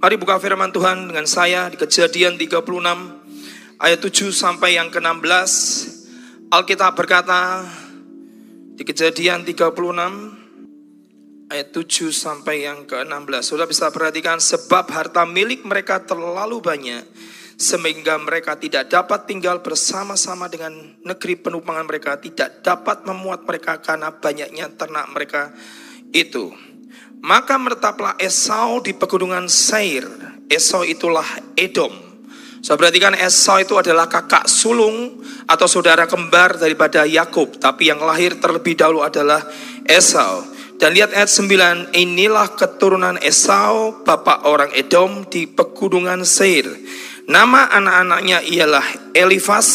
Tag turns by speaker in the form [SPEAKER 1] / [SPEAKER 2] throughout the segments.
[SPEAKER 1] Mari buka firman Tuhan dengan saya di kejadian 36 ayat 7 sampai yang ke-16. Alkitab berkata di kejadian 36 ayat 7 sampai yang ke-16. Sudah bisa perhatikan sebab harta milik mereka terlalu banyak sehingga mereka tidak dapat tinggal bersama-sama dengan negeri penumpangan mereka, tidak dapat memuat mereka karena banyaknya ternak mereka itu. Maka menetaplah Esau di pegunungan Seir. Esau itulah Edom. Saya perhatikan Esau itu adalah kakak sulung atau saudara kembar daripada Yakub, tapi yang lahir terlebih dahulu adalah Esau. Dan lihat ayat 9, inilah keturunan Esau, bapak orang Edom di pegunungan Seir. Nama anak-anaknya ialah Elifas,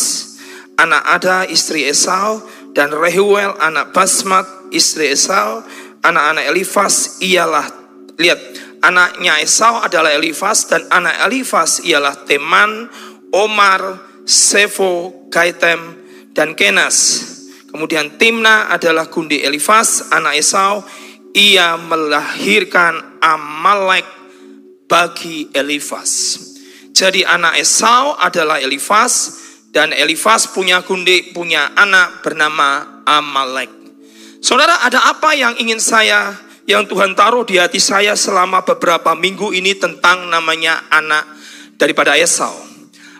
[SPEAKER 1] anak Ada istri Esau, dan Rehuel anak Basmat istri Esau. Anak-anak Elifas ialah, lihat, anaknya Esau adalah Elifas, dan anak Elifas ialah Teman, Omar, Sefo, Kaitem, dan Kenas. Kemudian Timna adalah gundi Elifas, anak Esau. Ia melahirkan Amalek bagi Elifas. Jadi anak Esau adalah Elifas dan Elifas punya gundi, punya anak bernama Amalek. Saudara, ada apa yang ingin saya yang Tuhan taruh di hati saya selama beberapa minggu ini tentang namanya anak daripada Esau.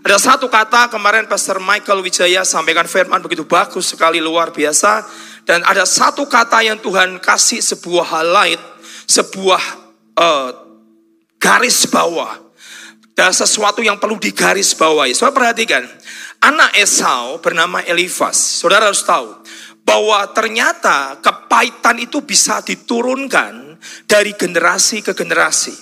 [SPEAKER 1] Ada satu kata kemarin Pastor Michael Wijaya sampaikan firman begitu bagus sekali luar biasa dan ada satu kata yang Tuhan kasih sebuah highlight, sebuah uh, garis bawah dan sesuatu yang perlu digaris bawahi. Saudara perhatikan, anak Esau bernama Elifas. Saudara harus tahu bahwa ternyata kepahitan itu bisa diturunkan dari generasi ke generasi.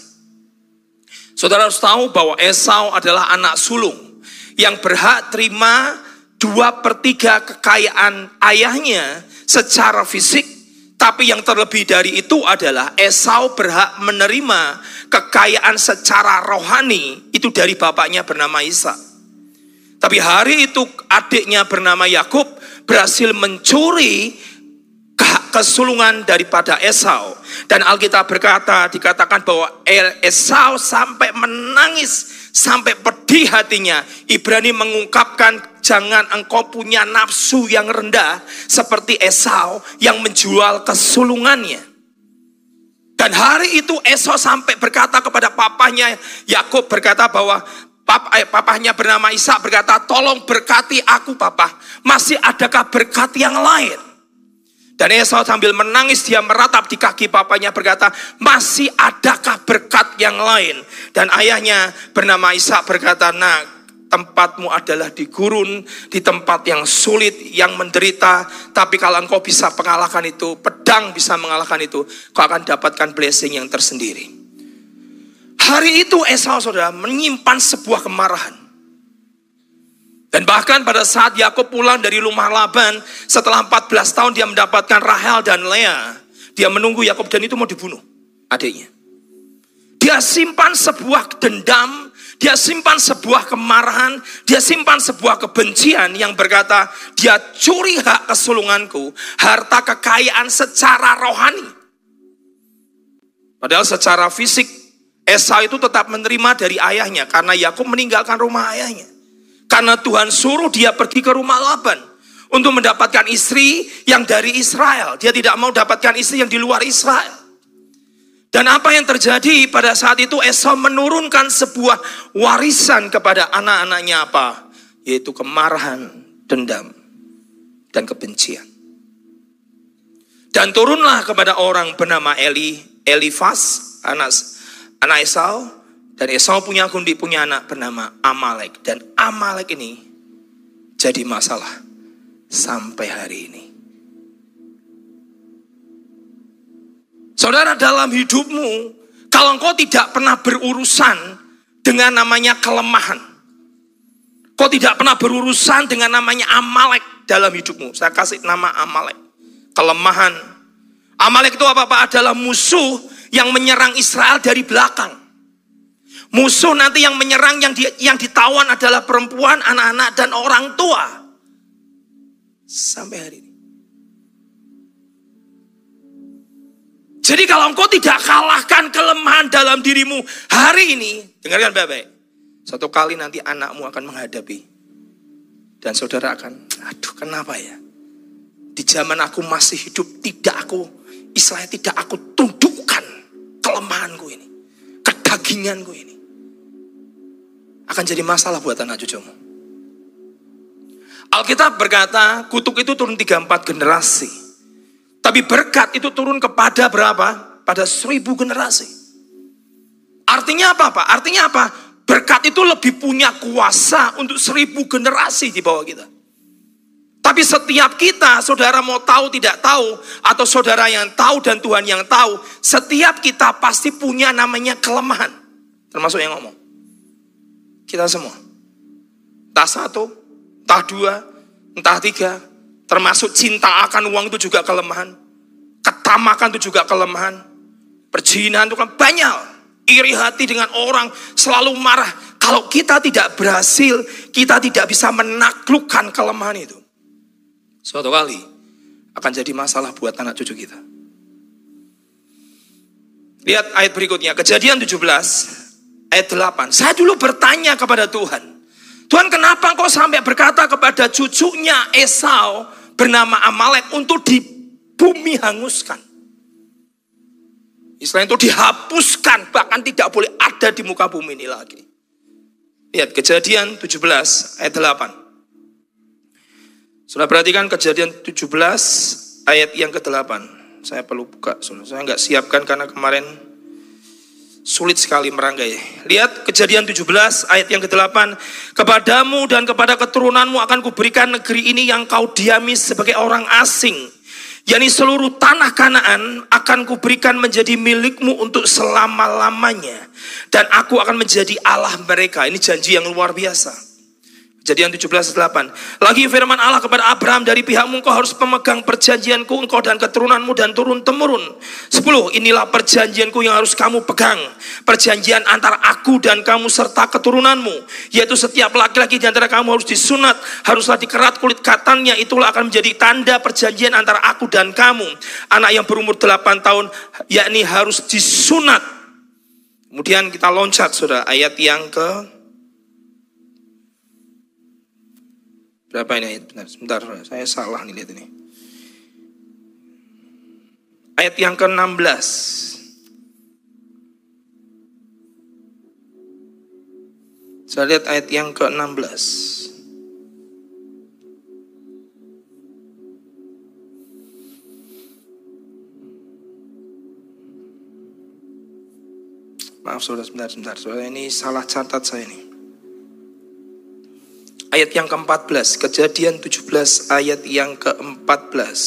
[SPEAKER 1] Saudara harus tahu bahwa Esau adalah anak sulung yang berhak terima dua per tiga kekayaan ayahnya secara fisik tapi yang terlebih dari itu adalah Esau berhak menerima kekayaan secara rohani itu dari bapaknya bernama Isa. Tapi hari itu adiknya bernama Yakub berhasil mencuri kesulungan daripada Esau. Dan Alkitab berkata, dikatakan bahwa Esau sampai menangis, sampai pedih hatinya. Ibrani mengungkapkan Jangan engkau punya nafsu yang rendah seperti Esau yang menjual kesulungannya. Dan hari itu Esau sampai berkata kepada papanya Yakub berkata bahwa pap, eh, papahnya bernama Isa berkata, "Tolong berkati aku, papa. Masih adakah berkat yang lain?" Dan Esau sambil menangis dia meratap di kaki papanya berkata, "Masih adakah berkat yang lain?" Dan ayahnya bernama Isa berkata, "Nak, tempatmu adalah di gurun, di tempat yang sulit, yang menderita. Tapi kalau engkau bisa mengalahkan itu, pedang bisa mengalahkan itu, kau akan dapatkan blessing yang tersendiri. Hari itu Esau saudara menyimpan sebuah kemarahan. Dan bahkan pada saat Yakub pulang dari rumah Laban, setelah 14 tahun dia mendapatkan Rahel dan Lea. Dia menunggu Yakub dan itu mau dibunuh adiknya. Dia simpan sebuah dendam dia simpan sebuah kemarahan, dia simpan sebuah kebencian yang berkata, dia curi hak kesulunganku, harta kekayaan secara rohani. Padahal secara fisik, Esau itu tetap menerima dari ayahnya karena Yakub meninggalkan rumah ayahnya. Karena Tuhan suruh dia pergi ke rumah Laban untuk mendapatkan istri yang dari Israel. Dia tidak mau dapatkan istri yang di luar Israel. Dan apa yang terjadi pada saat itu Esau menurunkan sebuah warisan kepada anak-anaknya apa? Yaitu kemarahan, dendam, dan kebencian. Dan turunlah kepada orang bernama Eli, Elifas, anak anak Esau, dan Esau punya kundi punya anak bernama Amalek. Dan Amalek ini jadi masalah sampai hari ini. Saudara dalam hidupmu, kalau engkau tidak pernah berurusan dengan namanya kelemahan, kau tidak pernah berurusan dengan namanya Amalek dalam hidupmu. Saya kasih nama Amalek. Kelemahan. Amalek itu apa-apa adalah musuh yang menyerang Israel dari belakang. Musuh nanti yang menyerang yang di, yang ditawan adalah perempuan, anak-anak dan orang tua. Sampai hari ini. Jadi kalau engkau tidak kalahkan kelemahan dalam dirimu hari ini, dengarkan baik-baik. Satu kali nanti anakmu akan menghadapi. Dan saudara akan, aduh kenapa ya? Di zaman aku masih hidup, tidak aku, istilahnya tidak aku tundukkan kelemahanku ini. Kedaginganku ini. Akan jadi masalah buat anak cucumu. Alkitab berkata, kutuk itu turun 3-4 generasi. Tapi berkat itu turun kepada berapa? Pada seribu generasi. Artinya apa Pak? Artinya apa? Berkat itu lebih punya kuasa untuk seribu generasi di bawah kita. Tapi setiap kita, saudara mau tahu tidak tahu, atau saudara yang tahu dan Tuhan yang tahu, setiap kita pasti punya namanya kelemahan. Termasuk yang ngomong. Kita semua. Entah satu, entah dua, entah tiga, Termasuk cinta akan uang itu juga kelemahan. Ketamakan itu juga kelemahan. Perjinahan itu kan banyak. Iri hati dengan orang selalu marah. Kalau kita tidak berhasil, kita tidak bisa menaklukkan kelemahan itu. Suatu kali akan jadi masalah buat anak cucu kita. Lihat ayat berikutnya, kejadian 17 ayat 8. Saya dulu bertanya kepada Tuhan, Tuhan kenapa engkau sampai berkata kepada cucunya Esau bernama Amalek untuk di bumi hanguskan. Istilah itu dihapuskan, bahkan tidak boleh ada di muka bumi ini lagi. Lihat kejadian 17 ayat 8. Sudah perhatikan kejadian 17 ayat yang ke-8. Saya perlu buka, saya nggak siapkan karena kemarin Sulit sekali merangkai. Lihat kejadian 17 ayat yang ke-8. Kepadamu dan kepada keturunanmu akan kuberikan negeri ini yang kau diami sebagai orang asing. Yani seluruh tanah kanaan akan kuberikan menjadi milikmu untuk selama-lamanya. Dan aku akan menjadi Allah mereka. Ini janji yang luar biasa. Kejadian 17:8. Lagi firman Allah kepada Abraham dari pihakmu engkau harus pemegang perjanjianku engkau dan keturunanmu dan turun temurun. 10. Inilah perjanjianku yang harus kamu pegang. Perjanjian antara aku dan kamu serta keturunanmu, yaitu setiap laki-laki di antara kamu harus disunat, haruslah dikerat kulit katannya, itulah akan menjadi tanda perjanjian antara aku dan kamu. Anak yang berumur 8 tahun yakni harus disunat. Kemudian kita loncat Saudara ayat yang ke Berapa ini ayat? Bentar, sebentar, saya salah nih lihat ini. Ayat yang ke-16. Saya lihat ayat yang ke-16. Maaf saudara, sebentar, sebentar. Saudara ini salah catat saya ini ayat yang ke-14, Kejadian 17 ayat yang ke-14.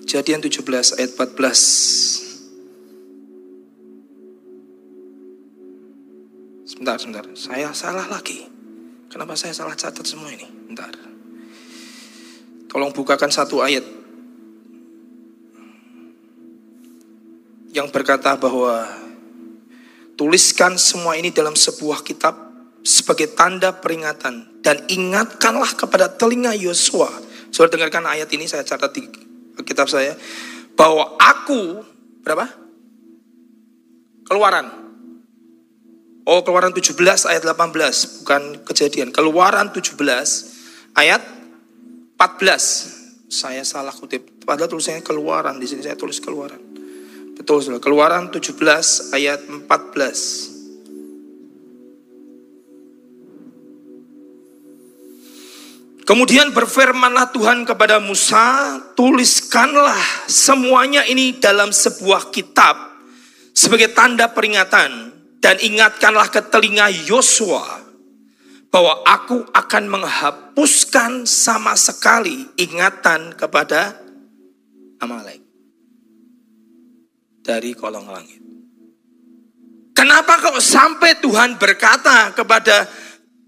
[SPEAKER 1] Kejadian 17 ayat 14. Sebentar, sebentar. Saya salah lagi. Kenapa saya salah catat semua ini? Bentar. Tolong bukakan satu ayat yang berkata bahwa tuliskan semua ini dalam sebuah kitab sebagai tanda peringatan dan ingatkanlah kepada telinga Yosua. Saudara dengarkan ayat ini saya catat di kitab saya bahwa aku berapa? Keluaran. Oh, Keluaran 17 ayat 18, bukan kejadian. Keluaran 17 ayat 14. Saya salah kutip. Padahal tulisannya Keluaran, di sini saya tulis Keluaran. Betul, saudara. Keluaran 17 ayat 14. Kemudian berfirmanlah Tuhan kepada Musa, tuliskanlah semuanya ini dalam sebuah kitab sebagai tanda peringatan dan ingatkanlah ke telinga Yosua bahwa aku akan menghapuskan sama sekali ingatan kepada Amalek dari kolong langit. Kenapa kok sampai Tuhan berkata kepada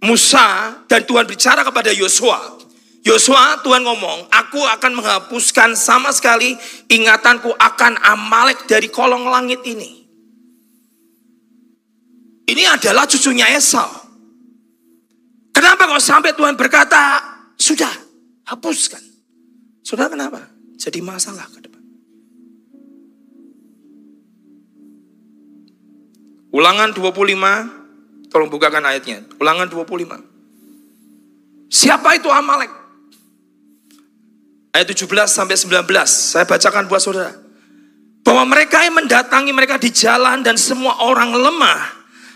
[SPEAKER 1] Musa dan Tuhan bicara kepada Yosua. Yosua Tuhan ngomong, aku akan menghapuskan sama sekali ingatanku akan Amalek dari kolong langit ini. Ini adalah cucunya Esau. Kenapa kok sampai Tuhan berkata, sudah, hapuskan. Sudah kenapa? Jadi masalah ke depan. Ulangan 25 tolong bukakan ayatnya. Ulangan 25. Siapa itu Amalek? Ayat 17 sampai 19, saya bacakan buat saudara. Bahwa mereka yang mendatangi mereka di jalan dan semua orang lemah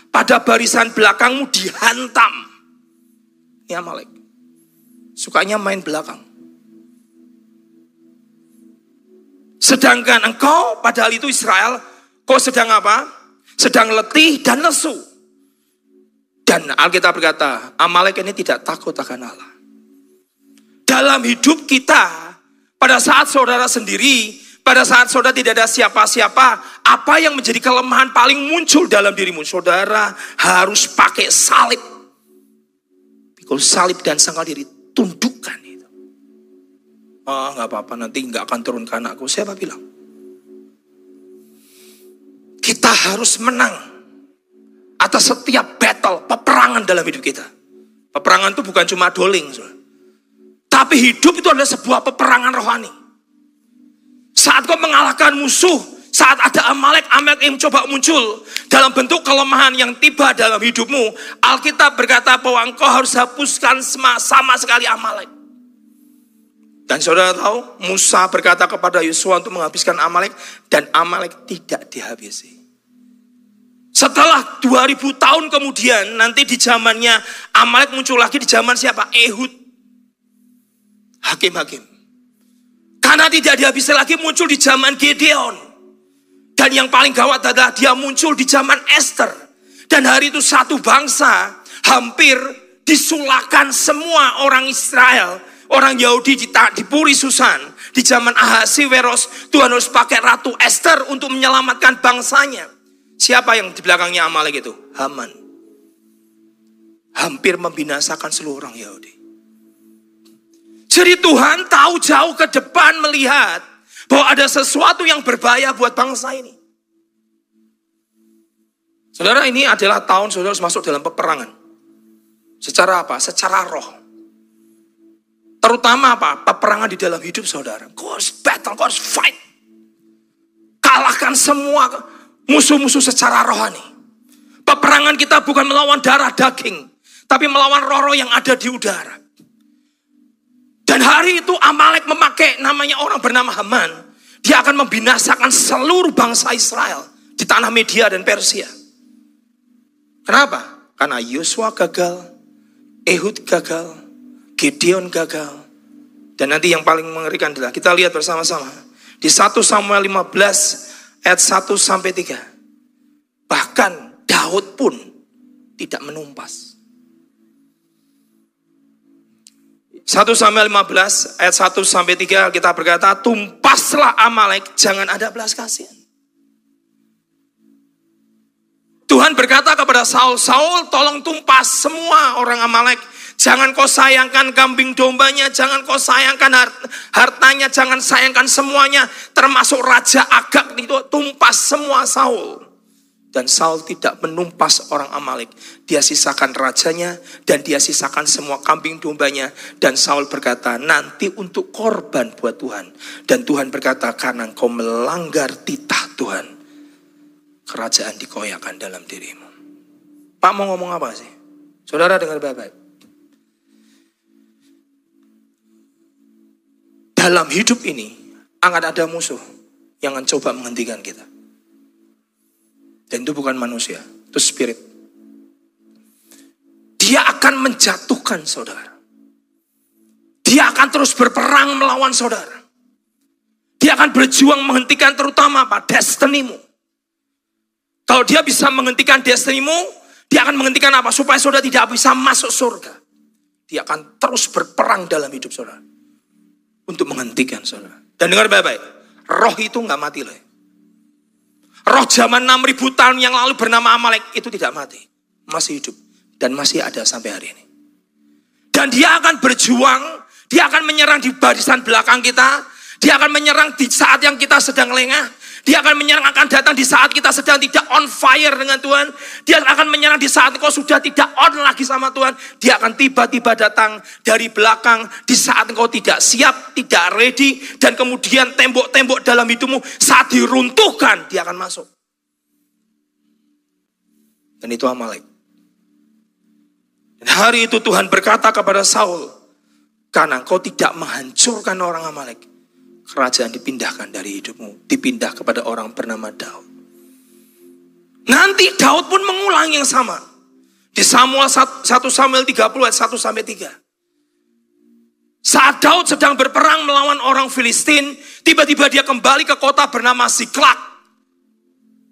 [SPEAKER 1] pada barisan belakangmu dihantam. Ini Amalek. Sukanya main belakang. Sedangkan engkau, padahal itu Israel, kau sedang apa? Sedang letih dan lesu. Dan Alkitab berkata, Amalek ini tidak takut akan Allah. Dalam hidup kita, pada saat saudara sendiri, pada saat saudara tidak ada siapa-siapa, apa yang menjadi kelemahan paling muncul dalam dirimu? Saudara harus pakai salib. Pikul salib dan sangkal diri, tundukkan itu. Ah, nggak apa-apa, nanti nggak akan turun ke anakku. Siapa bilang? Kita harus menang atas setiap battle, peperangan dalam hidup kita. Peperangan itu bukan cuma doling. Tapi hidup itu adalah sebuah peperangan rohani. Saat kau mengalahkan musuh, saat ada Amalek, Amalek yang coba muncul dalam bentuk kelemahan yang tiba dalam hidupmu, Alkitab berkata bahwa engkau harus hapuskan sama, sama sekali Amalek. Dan saudara tahu, Musa berkata kepada Yosua untuk menghabiskan Amalek, dan Amalek tidak dihabisi. Setelah 2000 tahun kemudian, nanti di zamannya Amalek muncul lagi di zaman siapa? Ehud hakim-hakim. Karena tidak dihabisi lagi muncul di zaman Gideon. Dan yang paling gawat adalah dia muncul di zaman Esther. Dan hari itu satu bangsa hampir disulakan semua orang Israel. Orang Yahudi di, di Puri Susan. Di zaman Ahasiweros, Tuhan harus pakai Ratu Esther untuk menyelamatkan bangsanya. Siapa yang di belakangnya Amalek itu? Haman. Hampir membinasakan seluruh orang Yahudi. Jadi Tuhan tahu jauh ke depan melihat bahwa ada sesuatu yang berbahaya buat bangsa ini. Saudara ini adalah tahun saudara masuk dalam peperangan. Secara apa? Secara roh. Terutama apa? Peperangan di dalam hidup saudara. Kau harus battle, kau harus fight. Kalahkan semua musuh-musuh secara rohani. Peperangan kita bukan melawan darah daging. Tapi melawan roh-roh yang ada di udara. Dan hari itu Amalek memakai namanya orang bernama Haman. Dia akan membinasakan seluruh bangsa Israel di tanah Media dan Persia. Kenapa? Karena Yosua gagal, Ehud gagal, Gideon gagal. Dan nanti yang paling mengerikan adalah kita lihat bersama-sama. Di 1 Samuel 15 ayat 1 sampai 3. Bahkan Daud pun tidak menumpas. 1 Samuel 15 ayat 1 sampai 3 kita berkata, tumpaslah Amalek, jangan ada belas kasihan. Tuhan berkata kepada Saul, Saul tolong tumpas semua orang Amalek. Jangan kau sayangkan kambing dombanya, jangan kau sayangkan hartanya, jangan sayangkan semuanya. Termasuk Raja Agak itu tumpas semua Saul. Dan Saul tidak menumpas orang Amalek. Dia sisakan rajanya dan dia sisakan semua kambing dombanya. Dan Saul berkata, nanti untuk korban buat Tuhan. Dan Tuhan berkata, karena engkau melanggar titah Tuhan. Kerajaan dikoyakan dalam dirimu. Pak mau ngomong apa sih? Saudara dengar baik-baik. Dalam hidup ini akan ada musuh yang mencoba menghentikan kita. Dan itu bukan manusia, itu spirit. Dia akan menjatuhkan saudara. Dia akan terus berperang melawan saudara. Dia akan berjuang menghentikan terutama apa? Destinimu. Kalau dia bisa menghentikan destinimu, dia akan menghentikan apa? Supaya saudara tidak bisa masuk surga. Dia akan terus berperang dalam hidup saudara. Untuk menghentikan saudara. Dan dengar baik-baik. Roh itu nggak mati loh. Roh zaman 6000 tahun yang lalu bernama Amalek itu tidak mati. Masih hidup. Dan masih ada sampai hari ini. Dan dia akan berjuang. Dia akan menyerang di barisan belakang kita. Dia akan menyerang di saat yang kita sedang lengah. Dia akan menyerang akan datang di saat kita sedang tidak on fire dengan Tuhan. Dia akan menyerang di saat kau sudah tidak on lagi sama Tuhan. Dia akan tiba-tiba datang dari belakang di saat kau tidak siap, tidak ready. Dan kemudian tembok-tembok dalam hidupmu saat diruntuhkan dia akan masuk. Dan itu Amalek. Dan hari itu Tuhan berkata kepada Saul, karena kau tidak menghancurkan orang Amalek, kerajaan dipindahkan dari hidupmu, dipindah kepada orang bernama Daud. Nanti Daud pun mengulang yang sama. Di Samuel 1 Samuel 30 ayat 1 sampai 3. Saat Daud sedang berperang melawan orang Filistin, tiba-tiba dia kembali ke kota bernama Siklak.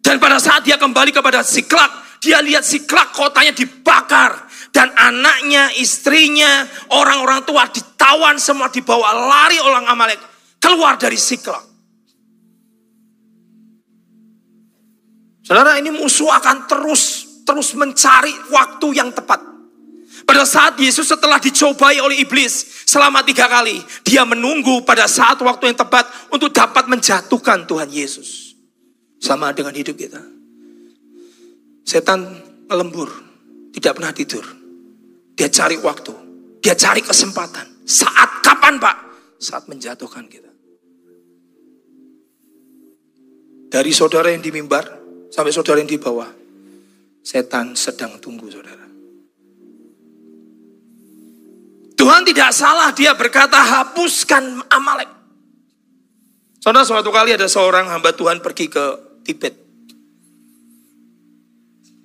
[SPEAKER 1] Dan pada saat dia kembali kepada Siklak, dia lihat Siklak kotanya dibakar. Dan anaknya, istrinya, orang-orang tua ditawan semua dibawa lari orang Amalek. Keluar dari Siklak. Saudara ini musuh akan terus terus mencari waktu yang tepat. Pada saat Yesus setelah dicobai oleh iblis selama tiga kali, dia menunggu pada saat waktu yang tepat untuk dapat menjatuhkan Tuhan Yesus. Sama dengan hidup kita. Setan melembur, tidak pernah tidur. Dia cari waktu, dia cari kesempatan. Saat kapan Pak? Saat menjatuhkan kita. Dari saudara yang di mimbar sampai saudara yang di bawah. Setan sedang tunggu saudara. Tuhan tidak salah, dia berkata hapuskan Amalek. Saudara, suatu kali ada seorang hamba Tuhan pergi ke Tibet.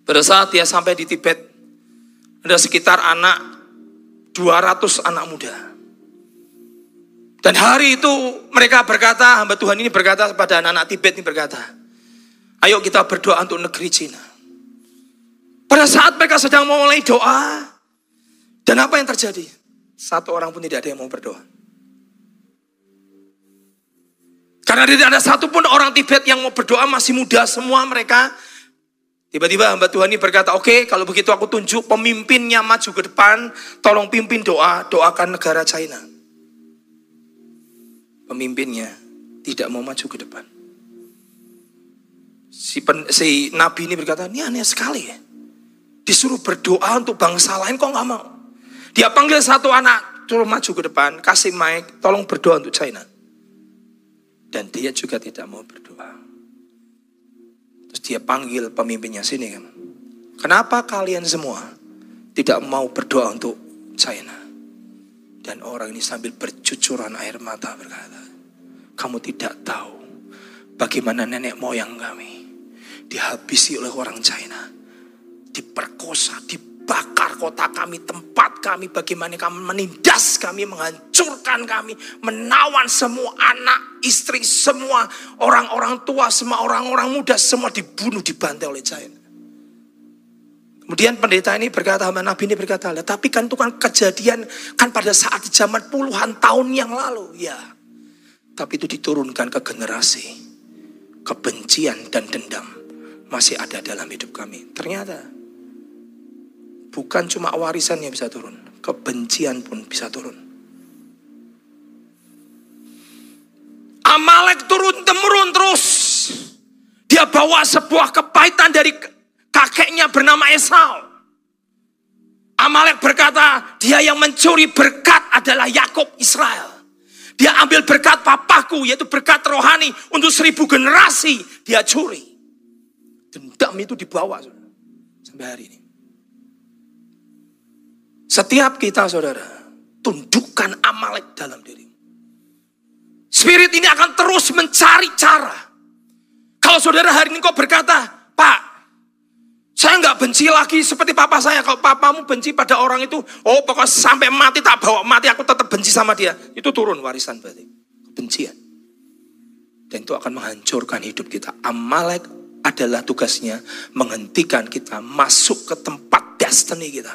[SPEAKER 1] Pada saat dia sampai di Tibet, ada sekitar anak 200 anak muda. Dan hari itu mereka berkata, hamba Tuhan ini berkata kepada anak-anak Tibet ini berkata, ayo kita berdoa untuk negeri Cina. Pada saat mereka sedang memulai doa, dan apa yang terjadi? Satu orang pun tidak ada yang mau berdoa. Karena tidak ada satupun orang Tibet yang mau berdoa masih muda semua mereka. Tiba-tiba hamba Tuhan ini berkata, oke okay, kalau begitu aku tunjuk pemimpinnya maju ke depan, tolong pimpin doa, doakan negara China. Pemimpinnya tidak mau maju ke depan. Si, pen, si nabi ini berkata, ini aneh sekali ya. Disuruh berdoa untuk bangsa lain kok nggak mau. Dia panggil satu anak, turun maju ke depan, kasih mic, tolong berdoa untuk China. Dan dia juga tidak mau berdoa. Terus dia panggil pemimpinnya sini. Kenapa kalian semua tidak mau berdoa untuk China? Dan orang ini sambil bercucuran air mata berkata, kamu tidak tahu bagaimana nenek moyang kami dihabisi oleh orang China. Diperkosa, diperkosa bakar kota kami, tempat kami, bagaimana kami menindas kami, menghancurkan kami, menawan semua anak, istri, semua orang-orang tua, semua orang-orang muda, semua dibunuh, dibantai oleh China. Kemudian pendeta ini berkata, Nabi ini berkata, tapi kan itu kan kejadian kan pada saat zaman puluhan tahun yang lalu. Ya, tapi itu diturunkan ke generasi. Kebencian dan dendam masih ada dalam hidup kami. Ternyata Bukan cuma warisan yang bisa turun, kebencian pun bisa turun. Amalek turun temurun terus. Dia bawa sebuah kepahitan dari kakeknya bernama Esau. Amalek berkata, dia yang mencuri berkat adalah Yakob Israel. Dia ambil berkat papaku, yaitu berkat rohani untuk seribu generasi. Dia curi. Dendam itu dibawa sampai hari ini. Setiap kita saudara, tundukkan Amalek dalam diri. Spirit ini akan terus mencari cara. Kalau saudara hari ini kok berkata, Pak, saya nggak benci lagi seperti papa saya. Kalau papamu benci pada orang itu, oh pokoknya sampai mati tak bawa mati, aku tetap benci sama dia. Itu turun warisan berarti. Kebencian. Dan itu akan menghancurkan hidup kita. Amalek adalah tugasnya menghentikan kita masuk ke tempat destiny kita.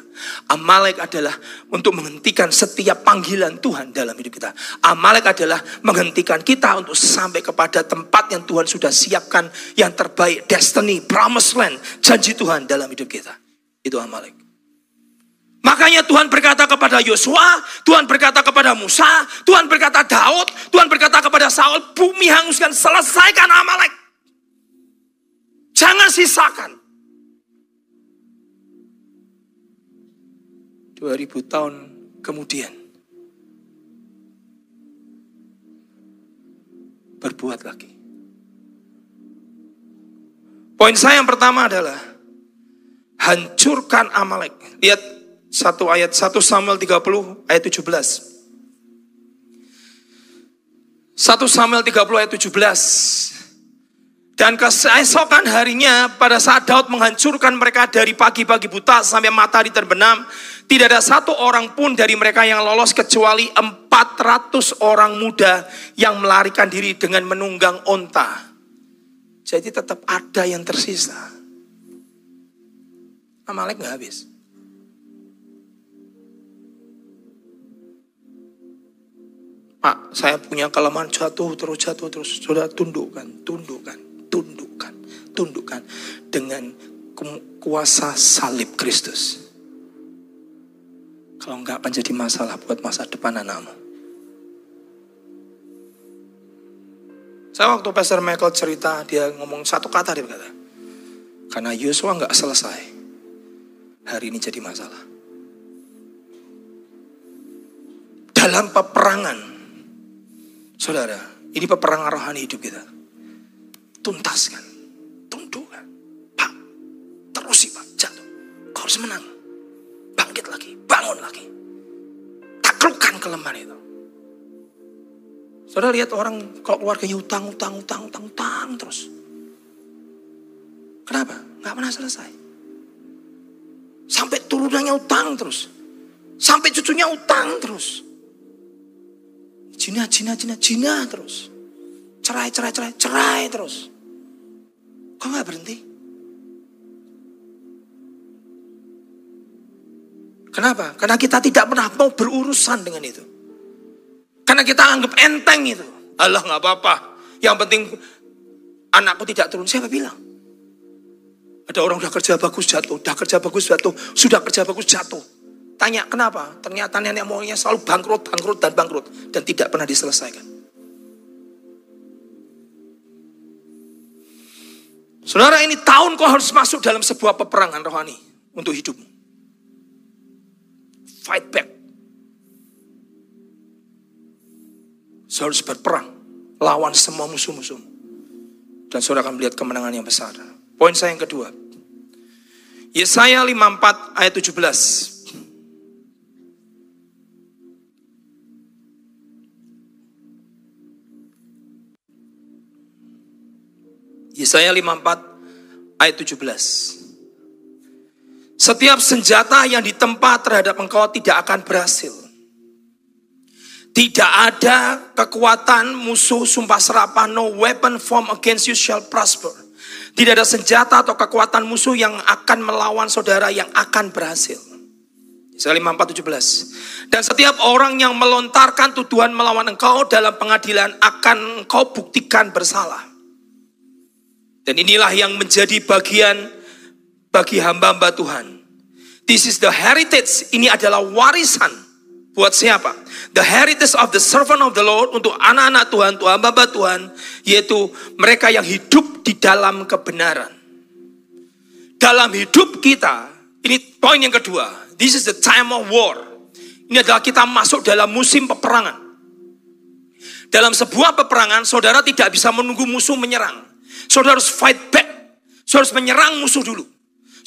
[SPEAKER 1] Amalek adalah untuk menghentikan setiap panggilan Tuhan dalam hidup kita. Amalek adalah menghentikan kita untuk sampai kepada tempat yang Tuhan sudah siapkan yang terbaik, destiny, promised land, janji Tuhan dalam hidup kita. Itu Amalek. Makanya Tuhan berkata kepada Yosua, Tuhan berkata kepada Musa, Tuhan berkata Daud, Tuhan berkata kepada Saul, bumi hanguskan, selesaikan Amalek. Jangan sisakan. 2000 tahun kemudian berbuat lagi. Poin saya yang pertama adalah hancurkan Amalek. Lihat satu ayat 1 Samuel 30 ayat 17. 1 Samuel 30 ayat 17. Dan keesokan harinya pada saat Daud menghancurkan mereka dari pagi-pagi buta sampai matahari terbenam, tidak ada satu orang pun dari mereka yang lolos kecuali 400 orang muda yang melarikan diri dengan menunggang onta. Jadi tetap ada yang tersisa. Amalek nggak habis. Pak, saya punya kelemahan jatuh terus jatuh terus. Sudah tundukkan, tundukkan, tundukkan, tundukkan dengan kuasa salib Kristus. Kalau enggak akan jadi masalah buat masa depan anakmu. Saya waktu Pastor Michael cerita, dia ngomong satu kata, dia berkata, karena Yosua enggak selesai, hari ini jadi masalah. Dalam peperangan, Saudara, ini peperangan rohani hidup kita. Tuntaskan, tundukkan. Pak, terusi Pak, jatuh. Kau harus menang. Bangkit lagi, bangun lagi. Taklukkan kelemahan itu. Saudara lihat orang kalau keluarganya utang, utang, utang, utang, utang terus. Kenapa? Gak pernah selesai. Sampai turunannya utang terus. Sampai cucunya utang terus. Jina, jina, jina, jina terus. Cerai, cerai, cerai, cerai terus. Kok nggak berhenti? Kenapa? Karena kita tidak pernah mau berurusan dengan itu. Karena kita anggap enteng itu. Allah nggak apa-apa. Yang penting anakku tidak turun. Siapa bilang? Ada orang udah kerja bagus jatuh, udah kerja bagus jatuh, sudah kerja bagus jatuh. Tanya kenapa? Ternyata nenek moyangnya selalu bangkrut, bangkrut, dan bangkrut. Dan tidak pernah diselesaikan. Saudara ini tahun kau harus masuk dalam sebuah peperangan rohani untuk hidupmu. Fight back. Saudara harus berperang. Lawan semua musuh-musuh. Dan saudara akan melihat kemenangan yang besar. Poin saya yang kedua. Yesaya 54 ayat 17. Yesaya 54 ayat 17. Setiap senjata yang ditempa terhadap engkau tidak akan berhasil. Tidak ada kekuatan musuh sumpah serapah, no weapon form against you shall prosper. Tidak ada senjata atau kekuatan musuh yang akan melawan saudara yang akan berhasil. Yesaya 54, 17. Dan setiap orang yang melontarkan tuduhan melawan engkau dalam pengadilan akan engkau buktikan bersalah. Dan inilah yang menjadi bagian bagi hamba-hamba Tuhan. This is the heritage. Ini adalah warisan. Buat siapa? The heritage of the servant of the Lord untuk anak-anak Tuhan, Tuhan hamba Tuhan, yaitu mereka yang hidup di dalam kebenaran. Dalam hidup kita, ini poin yang kedua. This is the time of war. Ini adalah kita masuk dalam musim peperangan. Dalam sebuah peperangan, saudara tidak bisa menunggu musuh menyerang. Saudara harus fight back. Saudara harus menyerang musuh dulu.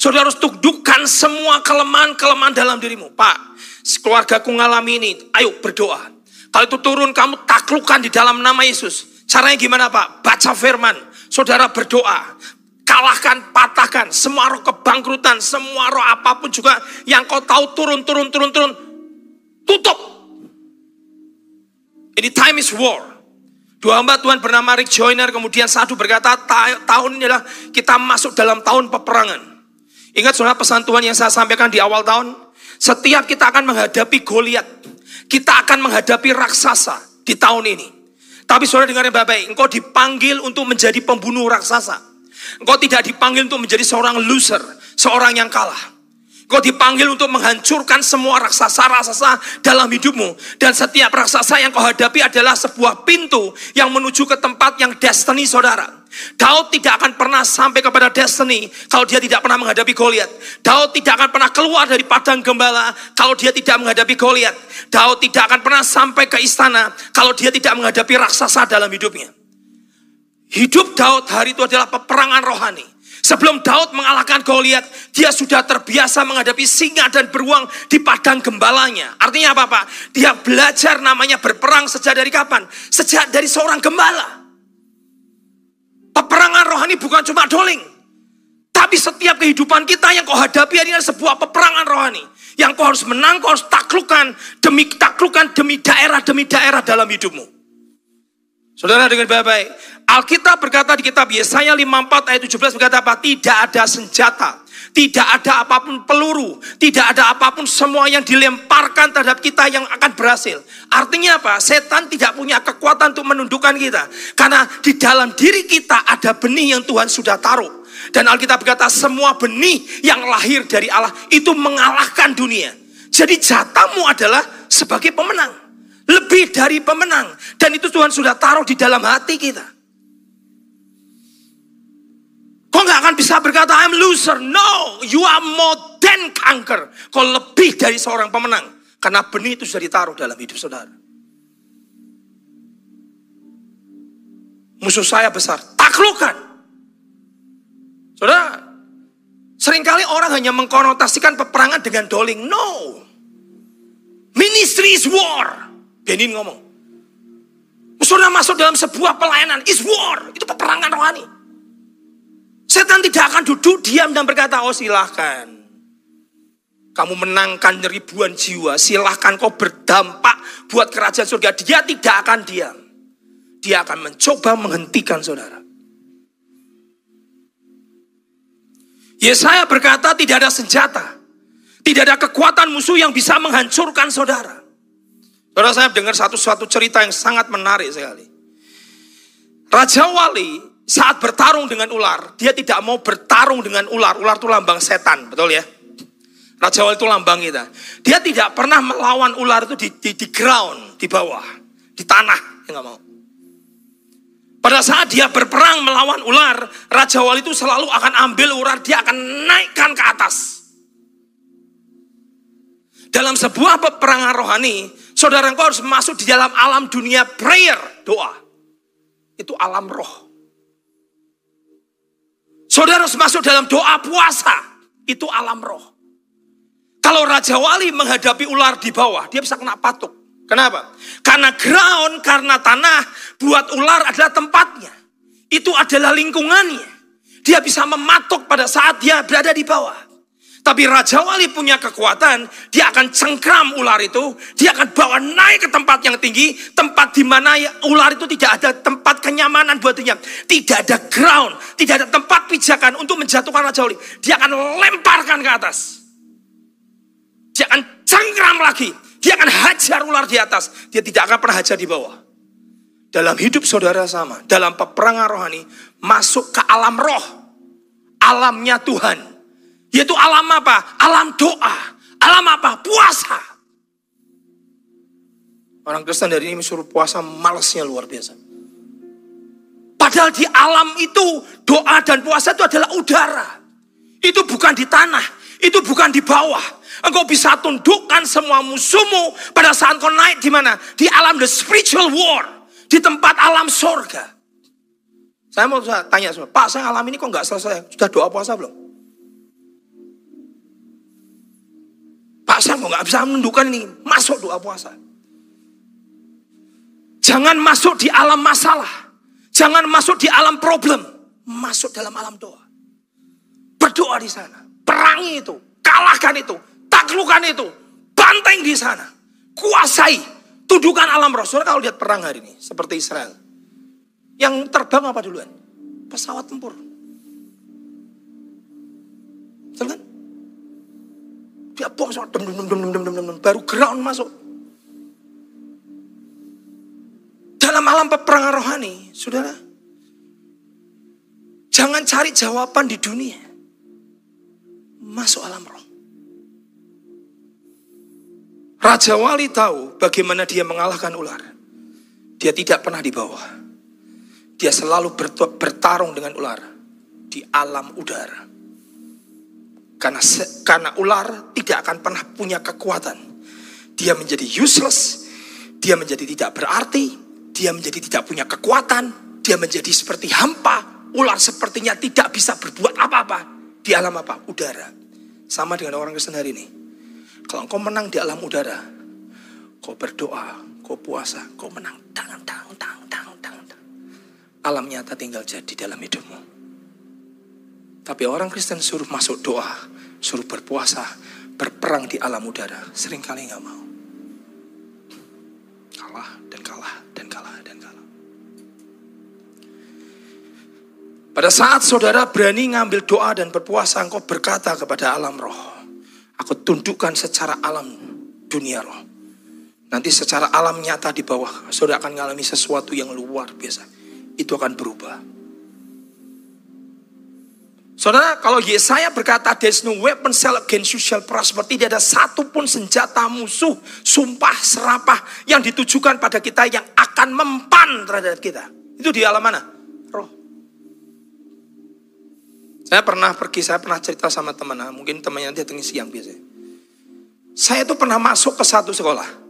[SPEAKER 1] Saudara harus tundukkan semua kelemahan-kelemahan dalam dirimu. Pak, keluargaku ngalami ini. Ayo berdoa. Kalau itu turun, kamu taklukkan di dalam nama Yesus. Caranya gimana Pak? Baca firman. Saudara berdoa. Kalahkan, patahkan. Semua roh kebangkrutan. Semua roh apa pun juga yang kau tahu turun, turun, turun, turun. Tutup. Ini time is war. Dua hamba Tuhan bernama Rick Joyner kemudian satu berkata tahun ini adalah kita masuk dalam tahun peperangan. Ingat saudara pesan Tuhan yang saya sampaikan di awal tahun. Setiap kita akan menghadapi Goliat. Kita akan menghadapi raksasa di tahun ini. Tapi saudara dengar yang baik-baik. Engkau dipanggil untuk menjadi pembunuh raksasa. Engkau tidak dipanggil untuk menjadi seorang loser. Seorang yang kalah. Kau dipanggil untuk menghancurkan semua raksasa-raksasa dalam hidupmu. Dan setiap raksasa yang kau hadapi adalah sebuah pintu yang menuju ke tempat yang destiny saudara. Daud tidak akan pernah sampai kepada destiny kalau dia tidak pernah menghadapi Goliat. Daud tidak akan pernah keluar dari padang gembala kalau dia tidak menghadapi Goliat. Daud tidak akan pernah sampai ke istana kalau dia tidak menghadapi raksasa dalam hidupnya. Hidup Daud hari itu adalah peperangan rohani. Sebelum Daud mengalahkan Goliat, dia sudah terbiasa menghadapi singa dan beruang di padang gembalanya. Artinya apa Pak? Dia belajar namanya berperang sejak dari kapan? Sejak dari seorang gembala. Peperangan rohani bukan cuma doling. Tapi setiap kehidupan kita yang kau hadapi adalah sebuah peperangan rohani. Yang kau harus menang, kau harus taklukkan demi taklukkan demi daerah demi daerah dalam hidupmu. Saudara dengan baik-baik. Alkitab berkata di kitab Yesaya 54 ayat 17 berkata apa? Tidak ada senjata. Tidak ada apa pun peluru. Tidak ada apa pun semua yang dilemparkan terhadap kita yang akan berhasil. Artinya apa? Setan tidak punya kekuatan untuk menundukkan kita. Karena di dalam diri kita ada benih yang Tuhan sudah taruh. Dan Alkitab berkata semua benih yang lahir dari Allah itu mengalahkan dunia. Jadi jatamu adalah sebagai pemenang. Lebih dari pemenang. Dan itu Tuhan sudah taruh di dalam hati kita. Kau nggak akan bisa berkata I'm loser. No, you are more than conquer. Kau lebih dari seorang pemenang. Karena benih itu sudah ditaruh dalam hidup saudara. Musuh saya besar. Taklukan. Saudara, sering kali orang hanya mengkonotasikan peperangan dengan doling. No. Ministry is war. Benin ngomong. Saudara masuk dalam sebuah pelayanan, is war. Itu peperangan rohani. Setan tidak akan duduk diam dan berkata, oh silahkan. Kamu menangkan ribuan jiwa, silahkan kau berdampak buat kerajaan surga. Dia tidak akan diam. Dia akan mencoba menghentikan saudara. Yesaya berkata tidak ada senjata. Tidak ada kekuatan musuh yang bisa menghancurkan saudara. Saudara saya dengar satu-satu cerita yang sangat menarik sekali. Raja Wali saat bertarung dengan ular, dia tidak mau bertarung dengan ular. Ular itu lambang setan, betul ya? Raja Wali itu lambang kita. Dia tidak pernah melawan ular itu di, di, di ground, di bawah, di tanah. Dia nggak mau. Pada saat dia berperang melawan ular, Raja Wali itu selalu akan ambil ular, dia akan naikkan ke atas. Dalam sebuah peperangan rohani, Saudara engkau harus masuk di dalam alam dunia prayer, doa. Itu alam roh. Saudara harus masuk dalam doa puasa, itu alam roh. Kalau Raja Wali menghadapi ular di bawah, dia bisa kena patuk. Kenapa? Karena ground, karena tanah, buat ular adalah tempatnya. Itu adalah lingkungannya. Dia bisa mematuk pada saat dia berada di bawah. Tapi Raja Wali punya kekuatan, dia akan cengkram ular itu, dia akan bawa naik ke tempat yang tinggi, tempat di mana ya, ular itu tidak ada tempat kenyamanan buat dia. Tidak ada ground, tidak ada tempat pijakan untuk menjatuhkan Raja Wali. Dia akan lemparkan ke atas. Dia akan cengkram lagi, dia akan hajar ular di atas, dia tidak akan pernah hajar di bawah. Dalam hidup saudara sama, dalam peperangan rohani, masuk ke alam roh, alamnya Tuhan yaitu alam apa? Alam doa. Alam apa? Puasa. Orang Kristen dari ini suruh puasa malesnya luar biasa. Padahal di alam itu doa dan puasa itu adalah udara. Itu bukan di tanah. Itu bukan di bawah. Engkau bisa tundukkan semua musuhmu pada saat kau naik di mana? Di alam the spiritual war. Di tempat alam sorga. Saya mau tanya semua, Pak saya alam ini kok nggak selesai? Sudah doa puasa belum? Pak mau nggak bisa menundukkan ini. Masuk doa puasa. Jangan masuk di alam masalah. Jangan masuk di alam problem. Masuk dalam alam doa. Berdoa di sana. Perangi itu. Kalahkan itu. Taklukan itu. Banteng di sana. Kuasai. Tundukan alam roh. kalau lihat perang hari ini. Seperti Israel. Yang terbang apa duluan? Pesawat tempur. Dia bom sama dem dem dem dem dem dem dem baru ground masuk. Dalam alam peperangan rohani, saudara, jangan cari jawaban di dunia. Masuk alam roh. Raja Wali tahu bagaimana dia mengalahkan ular. Dia tidak pernah di bawah. Dia selalu bertarung dengan ular di alam udara. Karena karena ular tidak akan pernah punya kekuatan. Dia menjadi useless, dia menjadi tidak berarti, dia menjadi tidak punya kekuatan, dia menjadi seperti hampa, Ular sepertinya tidak bisa berbuat apa-apa. Di alam apa? Udara. Sama dengan orang Kristen hari ini. Kalau engkau menang di alam udara, kau berdoa, kau puasa, kau menang. Dang, dang, dang, dang. Alam nyata tinggal jadi dalam hidupmu. Tapi orang Kristen suruh masuk doa, suruh berpuasa, berperang di alam udara. Seringkali nggak mau. Kalah dan kalah dan kalah dan kalah. Pada saat saudara berani ngambil doa dan berpuasa, engkau berkata kepada alam roh, aku tundukkan secara alam dunia roh. Nanti secara alam nyata di bawah, saudara akan mengalami sesuatu yang luar biasa. Itu akan berubah. Saudara, kalau Yesaya berkata, there's no weapon shall against you shall prosper. Tidak ada satupun senjata musuh, sumpah, serapah yang ditujukan pada kita yang akan mempan terhadap kita. Itu di alam mana? Roh. Saya pernah pergi, saya pernah cerita sama teman, nah, mungkin temannya datang siang biasanya. Saya tuh pernah masuk ke satu sekolah.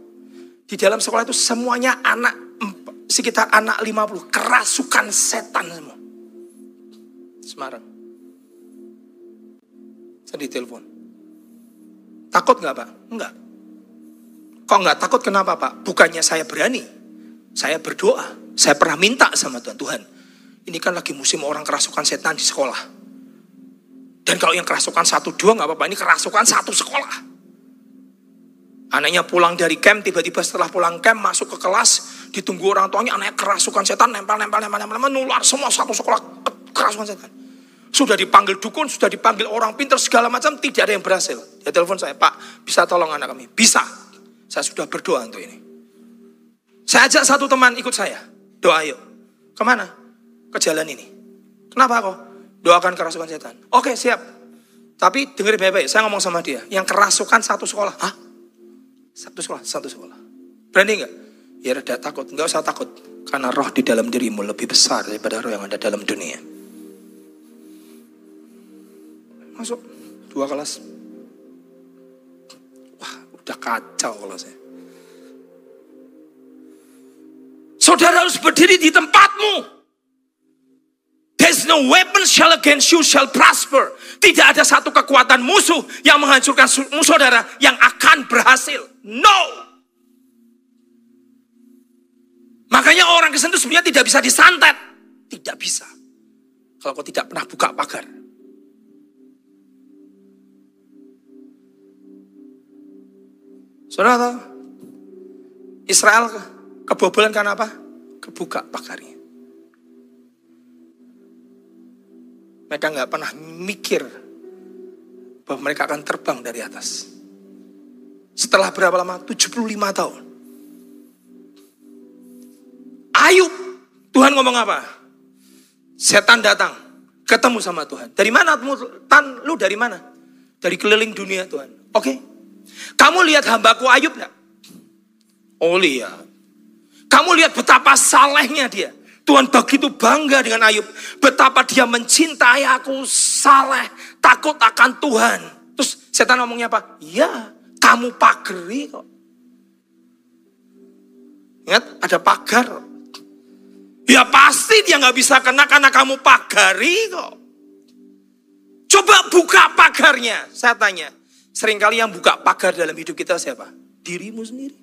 [SPEAKER 1] Di dalam sekolah itu semuanya anak, sekitar anak 50, kerasukan setan semua. Semarang. Saya ditelepon. Takut nggak pak? Enggak. Kok nggak takut kenapa pak? Bukannya saya berani. Saya berdoa. Saya pernah minta sama Tuhan. Tuhan, ini kan lagi musim orang kerasukan setan di sekolah. Dan kalau yang kerasukan satu dua nggak apa-apa. Ini kerasukan satu sekolah. Anaknya pulang dari camp, tiba-tiba setelah pulang camp masuk ke kelas, ditunggu orang tuanya, anaknya kerasukan setan, nempel, nempel, nempel, nempel, menular semua satu sekolah kerasukan setan. Sudah dipanggil dukun, sudah dipanggil orang pintar segala macam, tidak ada yang berhasil. Dia telepon saya, Pak, bisa tolong anak kami? Bisa. Saya sudah berdoa untuk ini. Saya ajak satu teman ikut saya. Doa yuk. Ke mana? Ke jalan ini. Kenapa kok? Doakan kerasukan setan. Oke, siap. Tapi dengerin baik-baik, saya ngomong sama dia. Yang kerasukan satu sekolah. Hah? Satu sekolah, satu sekolah. Berani nggak? Ya reda takut, nggak usah takut. Karena roh di dalam dirimu lebih besar daripada roh yang ada dalam dunia. Masuk dua kelas. Wah, udah kacau kalau saya. Saudara harus berdiri di tempatmu. There's no weapon shall against you shall prosper. Tidak ada satu kekuatan musuh yang menghancurkan saudara yang akan berhasil. No. Makanya orang Kristen itu sebenarnya tidak bisa disantet. Tidak bisa. Kalau kau tidak pernah buka pagar. Saudara tahu? Israel kebobolan karena apa? Kebuka pagarnya. Mereka nggak pernah mikir bahwa mereka akan terbang dari atas. Setelah berapa lama? 75 tahun. Ayub, Tuhan ngomong apa? Setan datang, ketemu sama Tuhan. Dari mana? Tan, lu dari mana? Dari keliling dunia Tuhan. Oke. Kamu lihat hambaku Ayub nggak? Oh lihat. Kamu lihat betapa salehnya dia. Tuhan begitu bangga dengan Ayub. Betapa dia mencintai aku, saleh, takut akan Tuhan. Terus setan ngomongnya apa? Ya, kamu pageri kok. Ingat, ada pagar. Ya pasti dia nggak bisa kena karena kamu pagari kok. Coba buka pagarnya. Saya tanya, sering kali yang buka pagar dalam hidup kita siapa? Dirimu sendiri.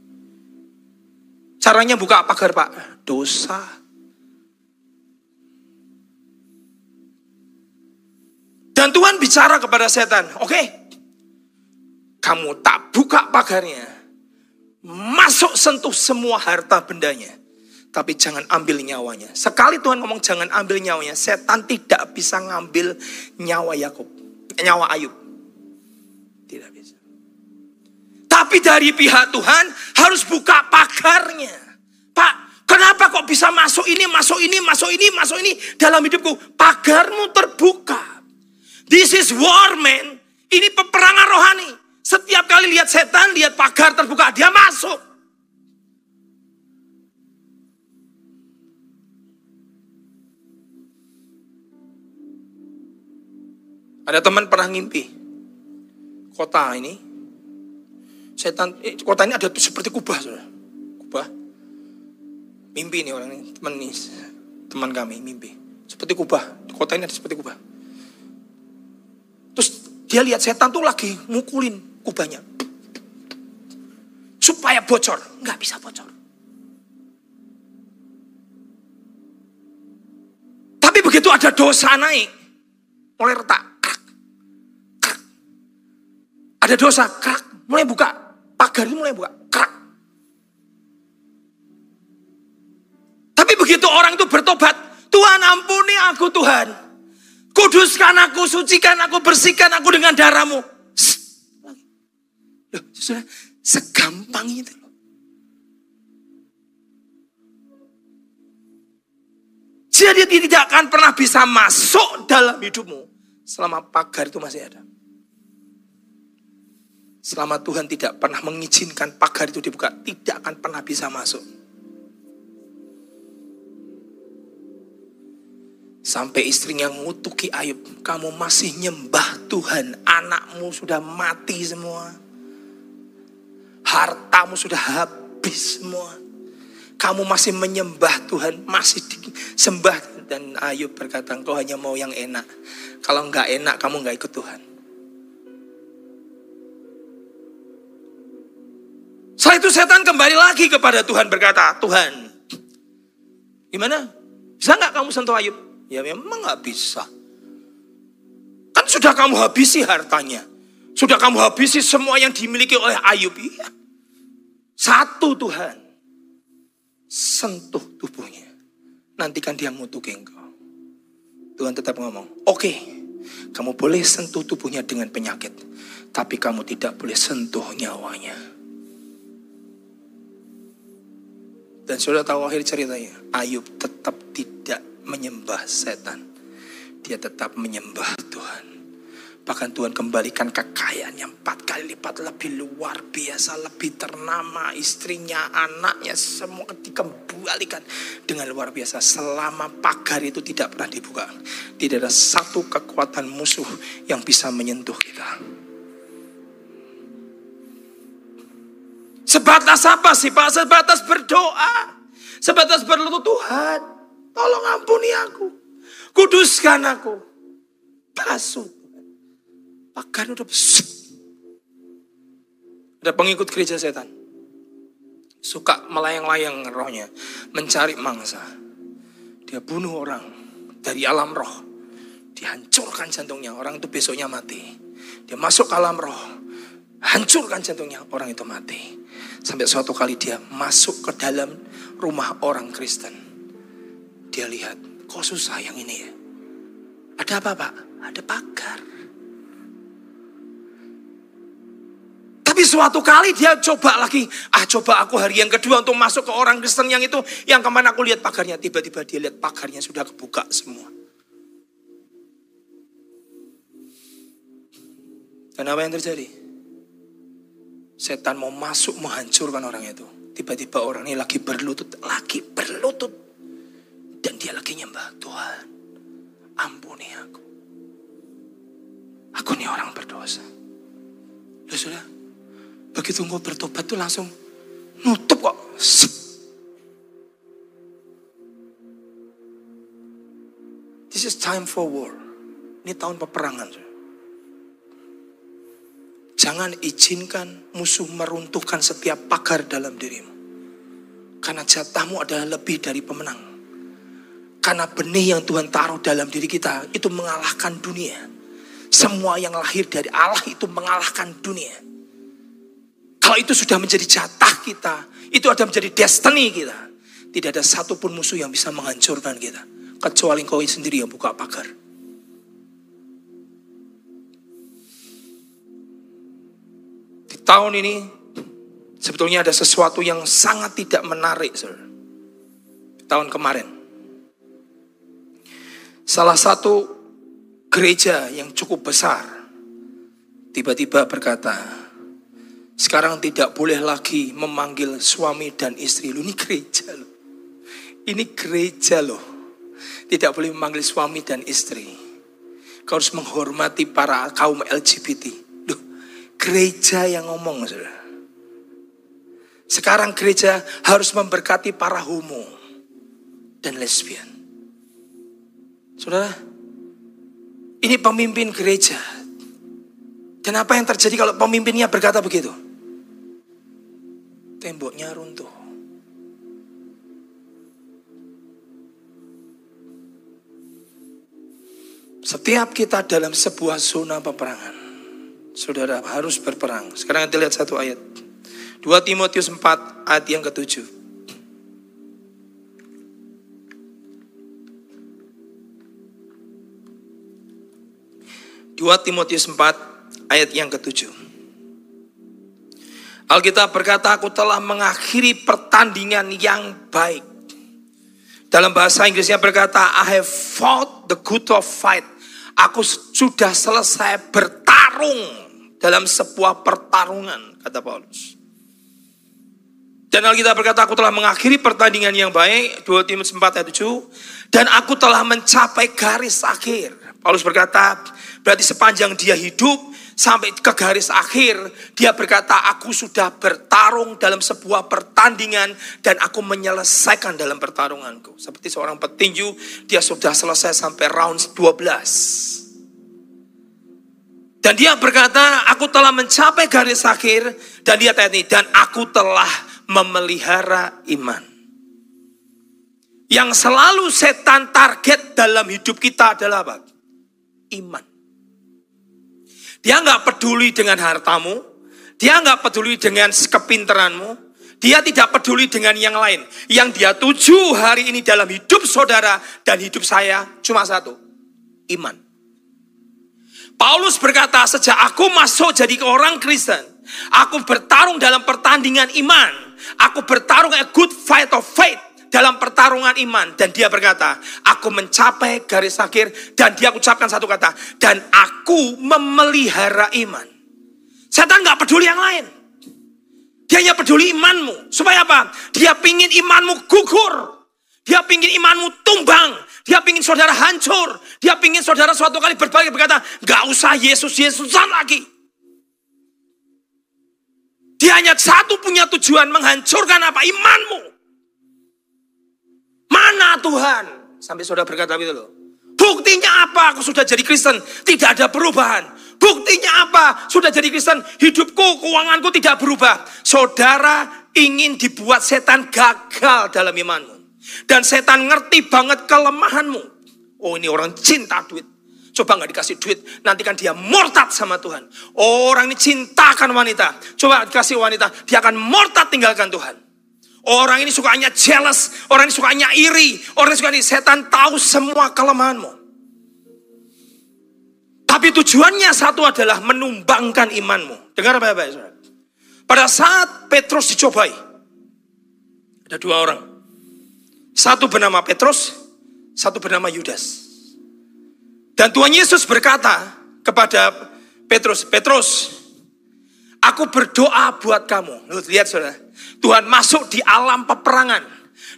[SPEAKER 1] Caranya buka pagar pak? Dosa. Dan Tuhan bicara kepada setan, oke, okay, kamu tak buka pagarnya, masuk sentuh semua harta bendanya, tapi jangan ambil nyawanya. Sekali Tuhan ngomong jangan ambil nyawanya, setan tidak bisa ngambil nyawa Yakub, nyawa Ayub. Tidak bisa. Tapi dari pihak Tuhan harus buka pagarnya. Pak, kenapa kok bisa masuk ini, masuk ini, masuk ini, masuk ini dalam hidupku? Pagarmu terbuka. This is war man. Ini peperangan rohani. Setiap kali lihat setan, lihat pagar terbuka, dia masuk. Ada teman pernah ngimpi kota ini. Setan, eh, kota ini ada seperti kubah, saudara. Kubah. Mimpi nih orang ini, teman nih, teman kami mimpi. Seperti kubah. Kota ini ada seperti kubah. Terus dia lihat setan tuh lagi mukulin kubahnya. Supaya bocor. Nggak bisa bocor. Tapi begitu ada dosa naik. Mulai retak. Ada dosa. Krak. Mulai buka. Pagar ini mulai buka. Krak. Tapi begitu orang itu bertobat. Tuhan ampuni aku Tuhan. Kuduskan aku, sucikan aku, bersihkan aku dengan darahmu. Loh, saudara, segampang itu. Jadi dia tidak akan pernah bisa masuk dalam hidupmu selama pagar itu masih ada. Selama Tuhan tidak pernah mengizinkan pagar itu dibuka, tidak akan pernah bisa masuk. Sampai istrinya ngutuki Ayub, kamu masih nyembah Tuhan, anakmu sudah mati semua. Hartamu sudah habis semua. Kamu masih menyembah Tuhan, masih disembah. Dan Ayub berkata, engkau hanya mau yang enak. Kalau enggak enak, kamu enggak ikut Tuhan. Setelah itu setan kembali lagi kepada Tuhan berkata, Tuhan, gimana? Bisa nggak kamu sentuh Ayub? Ya memang nggak bisa. Kan sudah kamu habisi hartanya. Sudah kamu habisi semua yang dimiliki oleh Ayub. Iya. Satu Tuhan. Sentuh tubuhnya. Nantikan dia ngutuki engkau. Tuhan tetap ngomong, oke, okay, kamu boleh sentuh tubuhnya dengan penyakit. Tapi kamu tidak boleh sentuh nyawanya. Dan sudah tahu akhir ceritanya, Ayub tetap tidak menyembah setan. Dia tetap menyembah Tuhan. Bahkan Tuhan kembalikan kekayaan yang empat kali lipat lebih luar biasa, lebih ternama, istrinya, anaknya, semua dikembalikan dengan luar biasa. Selama pagar itu tidak pernah dibuka. Tidak ada satu kekuatan musuh yang bisa menyentuh kita. Sebatas apa sih Pak? Sebatas berdoa. Sebatas berlutut Tuhan. Tolong ampuni aku. Kuduskan aku. Basuh. Pagar udah besar. Ada pengikut gereja setan. Suka melayang-layang rohnya. Mencari mangsa. Dia bunuh orang dari alam roh. Dihancurkan jantungnya. Orang itu besoknya mati. Dia masuk alam roh. Hancurkan jantungnya. Orang itu mati. Sampai suatu kali dia masuk ke dalam rumah orang Kristen dia lihat, kok susah yang ini ya? Ada apa pak? Ada pagar. Tapi suatu kali dia coba lagi, ah coba aku hari yang kedua untuk masuk ke orang Kristen yang itu, yang ke mana aku lihat pagarnya, tiba-tiba dia lihat pagarnya sudah kebuka semua. Dan apa yang terjadi? Setan mau masuk menghancurkan orang itu. Tiba-tiba orang ini lagi berlutut, lagi berlutut dan dia lagi nyembah Tuhan. Ampuni aku. Aku ini orang berdosa. Ya sudah. Begitu engkau bertobat tuh langsung nutup kok. This is time for war. Ini tahun peperangan. Jangan izinkan musuh meruntuhkan setiap pagar dalam dirimu. Karena jatahmu adalah lebih dari pemenang. Karena benih yang Tuhan taruh dalam diri kita itu mengalahkan dunia. Semua yang lahir dari Allah itu mengalahkan dunia. Kalau itu sudah menjadi jatah kita, itu ada menjadi destiny kita. Tidak ada satupun musuh yang bisa menghancurkan kita. Kecuali kau sendiri yang buka pagar. Tahun ini sebetulnya ada sesuatu yang sangat tidak menarik. Di tahun kemarin salah satu gereja yang cukup besar tiba-tiba berkata, sekarang tidak boleh lagi memanggil suami dan istri. Lu ini gereja loh. Ini gereja loh. Tidak boleh memanggil suami dan istri. Kau harus menghormati para kaum LGBT. Gereja yang ngomong, saudara. Sekarang gereja harus memberkati para homo dan lesbian. Saudara, ini pemimpin gereja. Dan apa yang terjadi kalau pemimpinnya berkata begitu? Temboknya runtuh. Setiap kita dalam sebuah zona peperangan, saudara harus berperang. Sekarang kita lihat satu ayat. 2 Timotius 4 ayat yang ketujuh. 2 Timotius 4 ayat yang ketujuh. Alkitab berkata, aku telah mengakhiri pertandingan yang baik. Dalam bahasa Inggrisnya berkata, I have fought the good of fight. Aku sudah selesai bertarung dalam sebuah pertarungan, kata Paulus. Dan Alkitab berkata, aku telah mengakhiri pertandingan yang baik, 2 Timotius 4 ayat 7, dan aku telah mencapai garis akhir. Paulus berkata, Berarti sepanjang dia hidup sampai ke garis akhir, dia berkata, "Aku sudah bertarung dalam sebuah pertandingan dan aku menyelesaikan dalam pertarunganku." Seperti seorang petinju, dia sudah selesai sampai round 12. Dan dia berkata, "Aku telah mencapai garis akhir." Dan dia tanya "Dan aku telah memelihara iman." Yang selalu setan target dalam hidup kita adalah apa? Iman. Dia nggak peduli dengan hartamu, dia nggak peduli dengan kepinteranmu, dia tidak peduli dengan yang lain. Yang dia tuju hari ini dalam hidup saudara dan hidup saya cuma satu, iman. Paulus berkata, sejak aku masuk jadi orang Kristen, aku bertarung dalam pertandingan iman. Aku bertarung a good fight of faith dalam pertarungan iman dan dia berkata, aku mencapai garis akhir dan dia ucapkan satu kata, dan aku memelihara iman. Setan nggak peduli yang lain. Dia hanya peduli imanmu. Supaya apa? Dia pingin imanmu gugur. Dia pingin imanmu tumbang. Dia pingin saudara hancur. Dia pingin saudara suatu kali berbalik berkata, gak usah Yesus Yesusan lagi. Dia hanya satu punya tujuan menghancurkan apa? Imanmu. Mana Tuhan? Sampai saudara berkata itu loh. Buktinya apa? Aku sudah jadi Kristen, tidak ada perubahan. Buktinya apa? Sudah jadi Kristen, hidupku, keuanganku tidak berubah. Saudara ingin dibuat setan gagal dalam imanmu. Dan setan ngerti banget kelemahanmu. Oh ini orang cinta duit. Coba nggak dikasih duit, nanti kan dia murtad sama Tuhan. Orang ini cintakan wanita. Coba dikasih wanita, dia akan murtad tinggalkan Tuhan. Orang ini sukanya jealous, orang ini sukanya iri, orang ini sukanya setan tahu semua kelemahanmu. Tapi tujuannya satu adalah menumbangkan imanmu. Dengar baik-baik. Pada saat Petrus dicobai, ada dua orang. Satu bernama Petrus, satu bernama Yudas. Dan Tuhan Yesus berkata kepada Petrus, Petrus, aku berdoa buat kamu. Lihat saudara, Tuhan masuk di alam peperangan,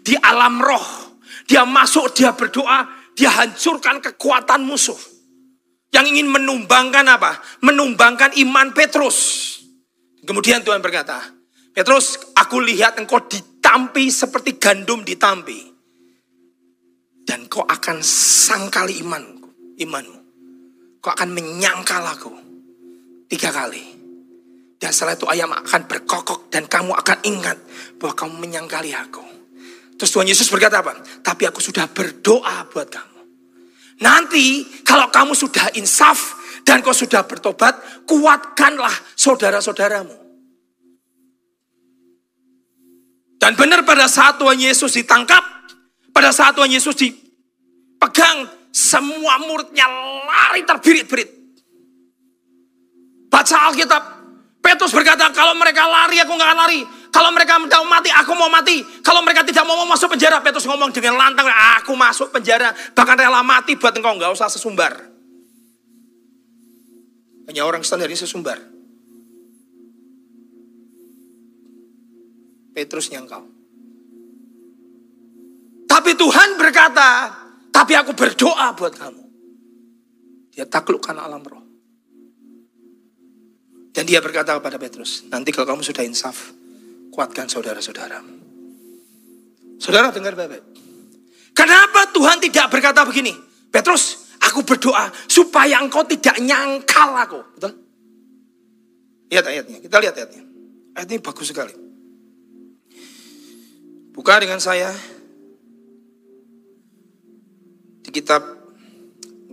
[SPEAKER 1] di alam roh. Dia masuk, dia berdoa, dia hancurkan kekuatan musuh. Yang ingin menumbangkan apa? Menumbangkan iman Petrus. Kemudian Tuhan berkata, Petrus, aku lihat engkau ditampi seperti gandum ditampi. Dan kau akan sangkali imanku, imanmu. Kau akan menyangkal aku tiga kali. Dan setelah itu ayam akan berkokok dan kamu akan ingat bahwa kamu menyangkali aku. Terus Tuhan Yesus berkata apa? Tapi aku sudah berdoa buat kamu. Nanti kalau kamu sudah insaf dan kau sudah bertobat, kuatkanlah saudara-saudaramu. Dan benar pada saat Tuhan Yesus ditangkap, pada saat Tuhan Yesus dipegang, semua muridnya lari terbirit-birit. Baca Alkitab, Petrus berkata, kalau mereka lari, aku nggak akan lari. Kalau mereka mau mati, aku mau mati. Kalau mereka tidak mau masuk penjara, Petrus ngomong dengan lantang, aku masuk penjara. Bahkan rela mati buat engkau, nggak usah sesumbar. Hanya orang standar ini sesumbar. Petrus nyangkau. Tapi Tuhan berkata, tapi aku berdoa buat kamu. Dia taklukkan alam roh. Dan dia berkata kepada Petrus, nanti kalau kamu sudah insaf, kuatkan saudara-saudara. Saudara dengar baik-baik. Kenapa Tuhan tidak berkata begini? Petrus, aku berdoa supaya engkau tidak nyangkal aku. Betul? Lihat ayatnya, kita lihat ayatnya. Ayat ini bagus sekali. Buka dengan saya di kitab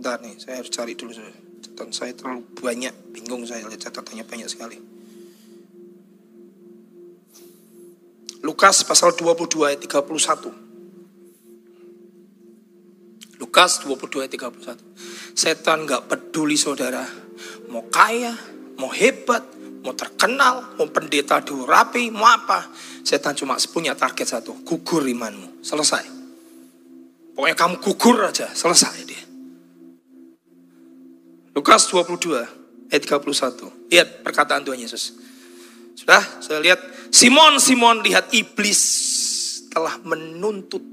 [SPEAKER 1] Bentar nih, saya harus cari dulu. Catatan saya terlalu banyak, bingung saya lihat catatannya banyak sekali. Lukas pasal 22 ayat 31. Lukas 22 ayat 31. Setan nggak peduli saudara. Mau kaya, mau hebat, mau terkenal, mau pendeta dulu rapi, mau apa. Setan cuma punya target satu, gugur imanmu. Selesai. Pokoknya kamu gugur aja, selesai dia. Lukas 22 ayat 31. Lihat perkataan Tuhan Yesus. Sudah, saya lihat Simon, Simon lihat iblis telah menuntut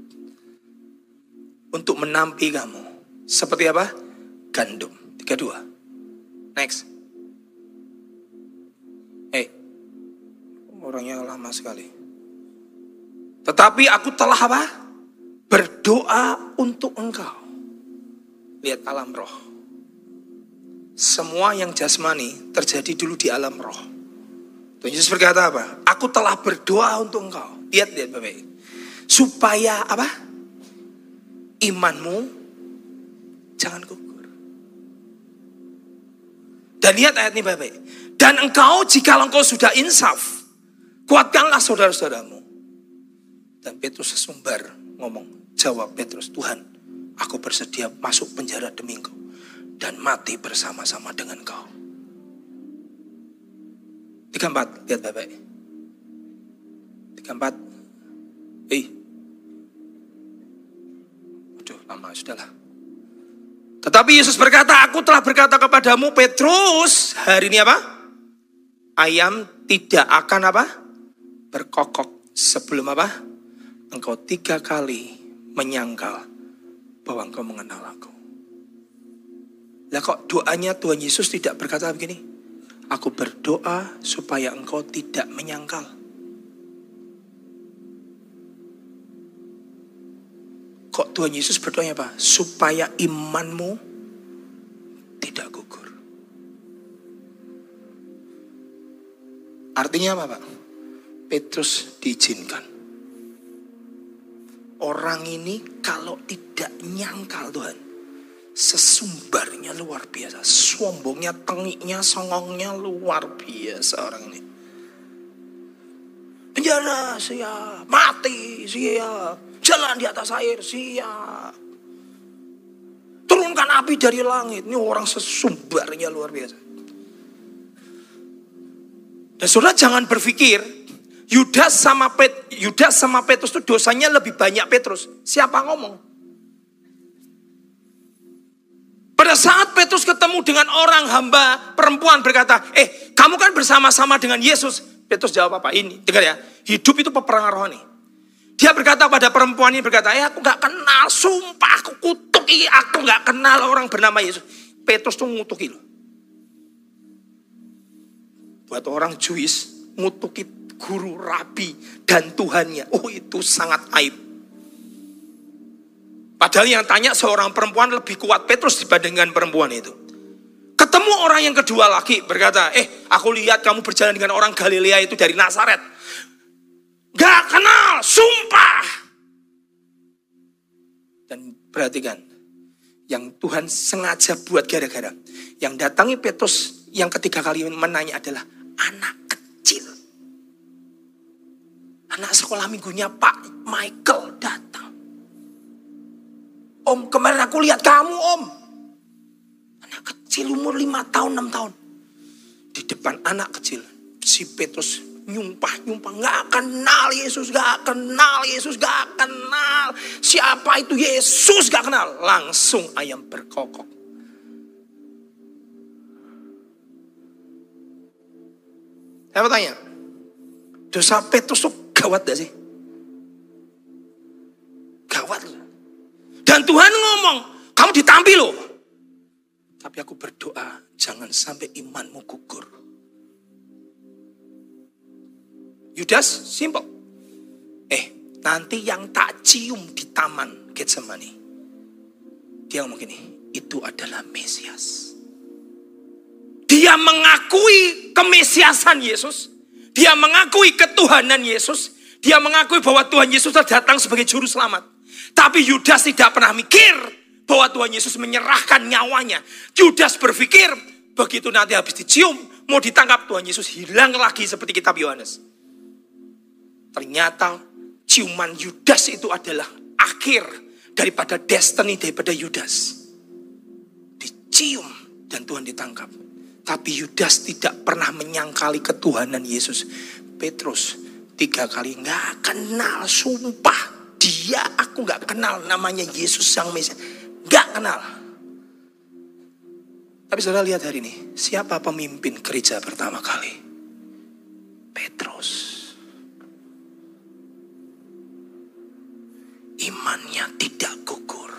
[SPEAKER 1] untuk menampi kamu. Seperti apa? Gandum. 32. Next. Orangnya lama sekali. Tetapi aku telah apa? Berdoa untuk engkau. Lihat alam roh. Semua yang jasmani terjadi dulu di alam roh. Tuhan Yesus berkata apa? Aku telah berdoa untuk engkau. Lihat, lihat Bapak. Supaya apa? Imanmu jangan gugur. Dan lihat ayat ini Bapak. Dan engkau jika engkau sudah insaf, kuatkanlah saudara-saudaramu. Dan Petrus sesumbar ngomong, jawab Petrus, Tuhan, aku bersedia masuk penjara demi engkau dan mati bersama-sama dengan kau. Tiga empat, lihat bapak. Tiga empat. Eh. Aduh, lama sudahlah. Tetapi Yesus berkata, aku telah berkata kepadamu Petrus, hari ini apa? Ayam tidak akan apa? Berkokok sebelum apa? Engkau tiga kali menyangkal bahwa engkau mengenal aku. Lah kok doanya Tuhan Yesus tidak berkata begini? Aku berdoa supaya engkau tidak menyangkal. Kok Tuhan Yesus berdoanya apa? Supaya imanmu tidak gugur. Artinya apa Pak? Petrus diizinkan. Orang ini kalau tidak nyangkal Tuhan, sesumbarnya luar biasa. Sombongnya, tengiknya, songongnya luar biasa orang ini. Penjara siap, mati siap, jalan di atas air siap. Turunkan api dari langit. Ini orang sesumbarnya luar biasa. Dan saudara jangan berpikir Yudas sama Pet, Yudas sama Petrus itu dosanya lebih banyak Petrus. Siapa ngomong? Pada saat Petrus ketemu dengan orang hamba perempuan berkata, eh kamu kan bersama-sama dengan Yesus. Petrus jawab apa? Ini, dengar ya. Hidup itu peperangan rohani. Dia berkata pada perempuan ini berkata, eh aku gak kenal, sumpah aku kutuki, aku gak kenal orang bernama Yesus. Petrus tuh ngutuki loh. Buat orang Jewish, ngutuki guru, rabi, dan Tuhannya. Oh itu sangat aib. Padahal yang tanya seorang perempuan lebih kuat Petrus dibandingkan perempuan itu. Ketemu orang yang kedua lagi berkata, eh aku lihat kamu berjalan dengan orang Galilea itu dari Nazaret. Gak kenal, sumpah. Dan perhatikan, yang Tuhan sengaja buat gara-gara. Yang datangi Petrus yang ketiga kali menanya adalah anak kecil. Anak sekolah minggunya Pak Michael datang. Om, kemarin aku lihat kamu, Om. Anak kecil umur lima tahun, enam tahun. Di depan anak kecil, si Petrus nyumpah-nyumpah. Gak kenal Yesus, gak kenal Yesus, gak kenal. Siapa itu Yesus, gak kenal. Langsung ayam berkokok. Saya mau tanya, dosa Petrus tuh gawat gak sih? Gawat. Dan Tuhan ngomong, kamu ditampil loh. Tapi aku berdoa, jangan sampai imanmu gugur. Yudas, simple. Eh, nanti yang tak cium di taman Getsemani. Dia ngomong gini, itu adalah Mesias. Dia mengakui kemesiasan Yesus. Dia mengakui ketuhanan Yesus. Dia mengakui bahwa Tuhan Yesus datang sebagai juru selamat. Tapi Yudas tidak pernah mikir bahwa Tuhan Yesus menyerahkan nyawanya. Yudas berpikir begitu nanti habis dicium, mau ditangkap Tuhan Yesus hilang lagi seperti kitab Yohanes. Ternyata ciuman Yudas itu adalah akhir daripada destiny daripada Yudas. Dicium dan Tuhan ditangkap. Tapi Yudas tidak pernah menyangkali ketuhanan Yesus. Petrus tiga kali nggak kenal, sumpah dia aku nggak kenal namanya Yesus sang Mesias, nggak kenal. Tapi saudara lihat hari ini, siapa pemimpin gereja pertama kali? Petrus. imannya tidak gugur.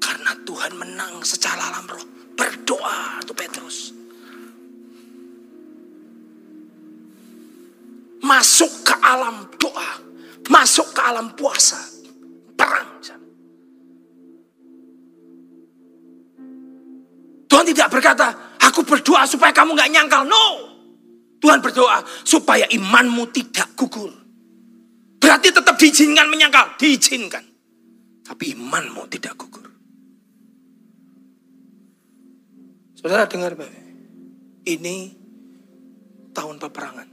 [SPEAKER 1] Karena Tuhan menang secara alam roh. Berdoa tuh Petrus. Masuk ke alam doa. Masuk ke alam puasa. Perang. Tuhan tidak berkata, aku berdoa supaya kamu nggak nyangkal. No. Tuhan berdoa supaya imanmu tidak gugur. Berarti tetap diizinkan menyangkal. Diizinkan. Tapi imanmu tidak gugur. Saudara dengar Bapak. Ini tahun peperangan.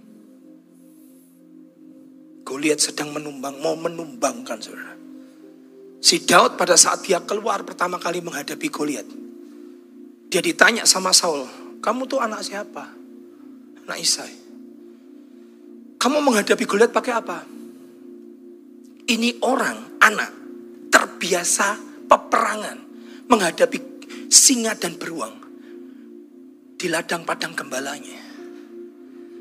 [SPEAKER 1] Goliat sedang menumbang, mau menumbangkan saudara. Si Daud pada saat dia keluar pertama kali menghadapi Goliat. Dia ditanya sama Saul, kamu tuh anak siapa? Anak Isai. Kamu menghadapi Goliat pakai apa? Ini orang, anak, terbiasa peperangan. Menghadapi singa dan beruang. Di ladang padang gembalanya.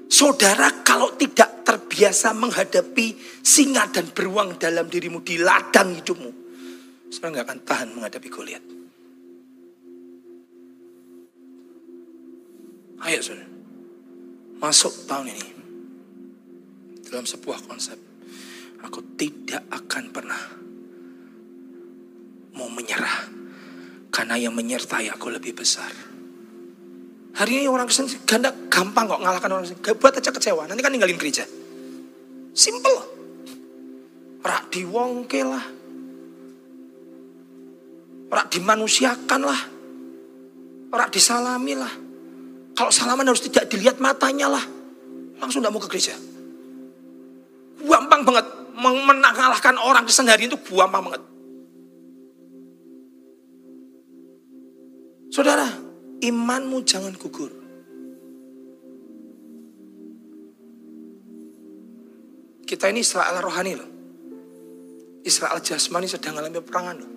[SPEAKER 1] Saudara kalau tidak terbiasa menghadapi singa dan beruang dalam dirimu di ladang hidupmu. Saudara nggak akan tahan menghadapi Goliat. Ayo saudara. Masuk tahun ini. Dalam sebuah konsep Aku tidak akan pernah mau menyerah. Karena yang menyertai aku lebih besar. Hari ini orang Kristen ganda gampang kok ngalahkan orang Kristen. Buat aja kecewa, nanti kan ninggalin gereja. Simple. Rak diwongke lah. Rak dimanusiakan lah. Rak disalami lah. Kalau salaman harus tidak dilihat matanya lah. Langsung tidak mau ke gereja. Gampang banget mengalahkan orang Kristen hari itu gampang banget. Saudara, imanmu jangan gugur. Kita ini Israel rohani loh. Israel jasmani sedang mengalami peperangan loh.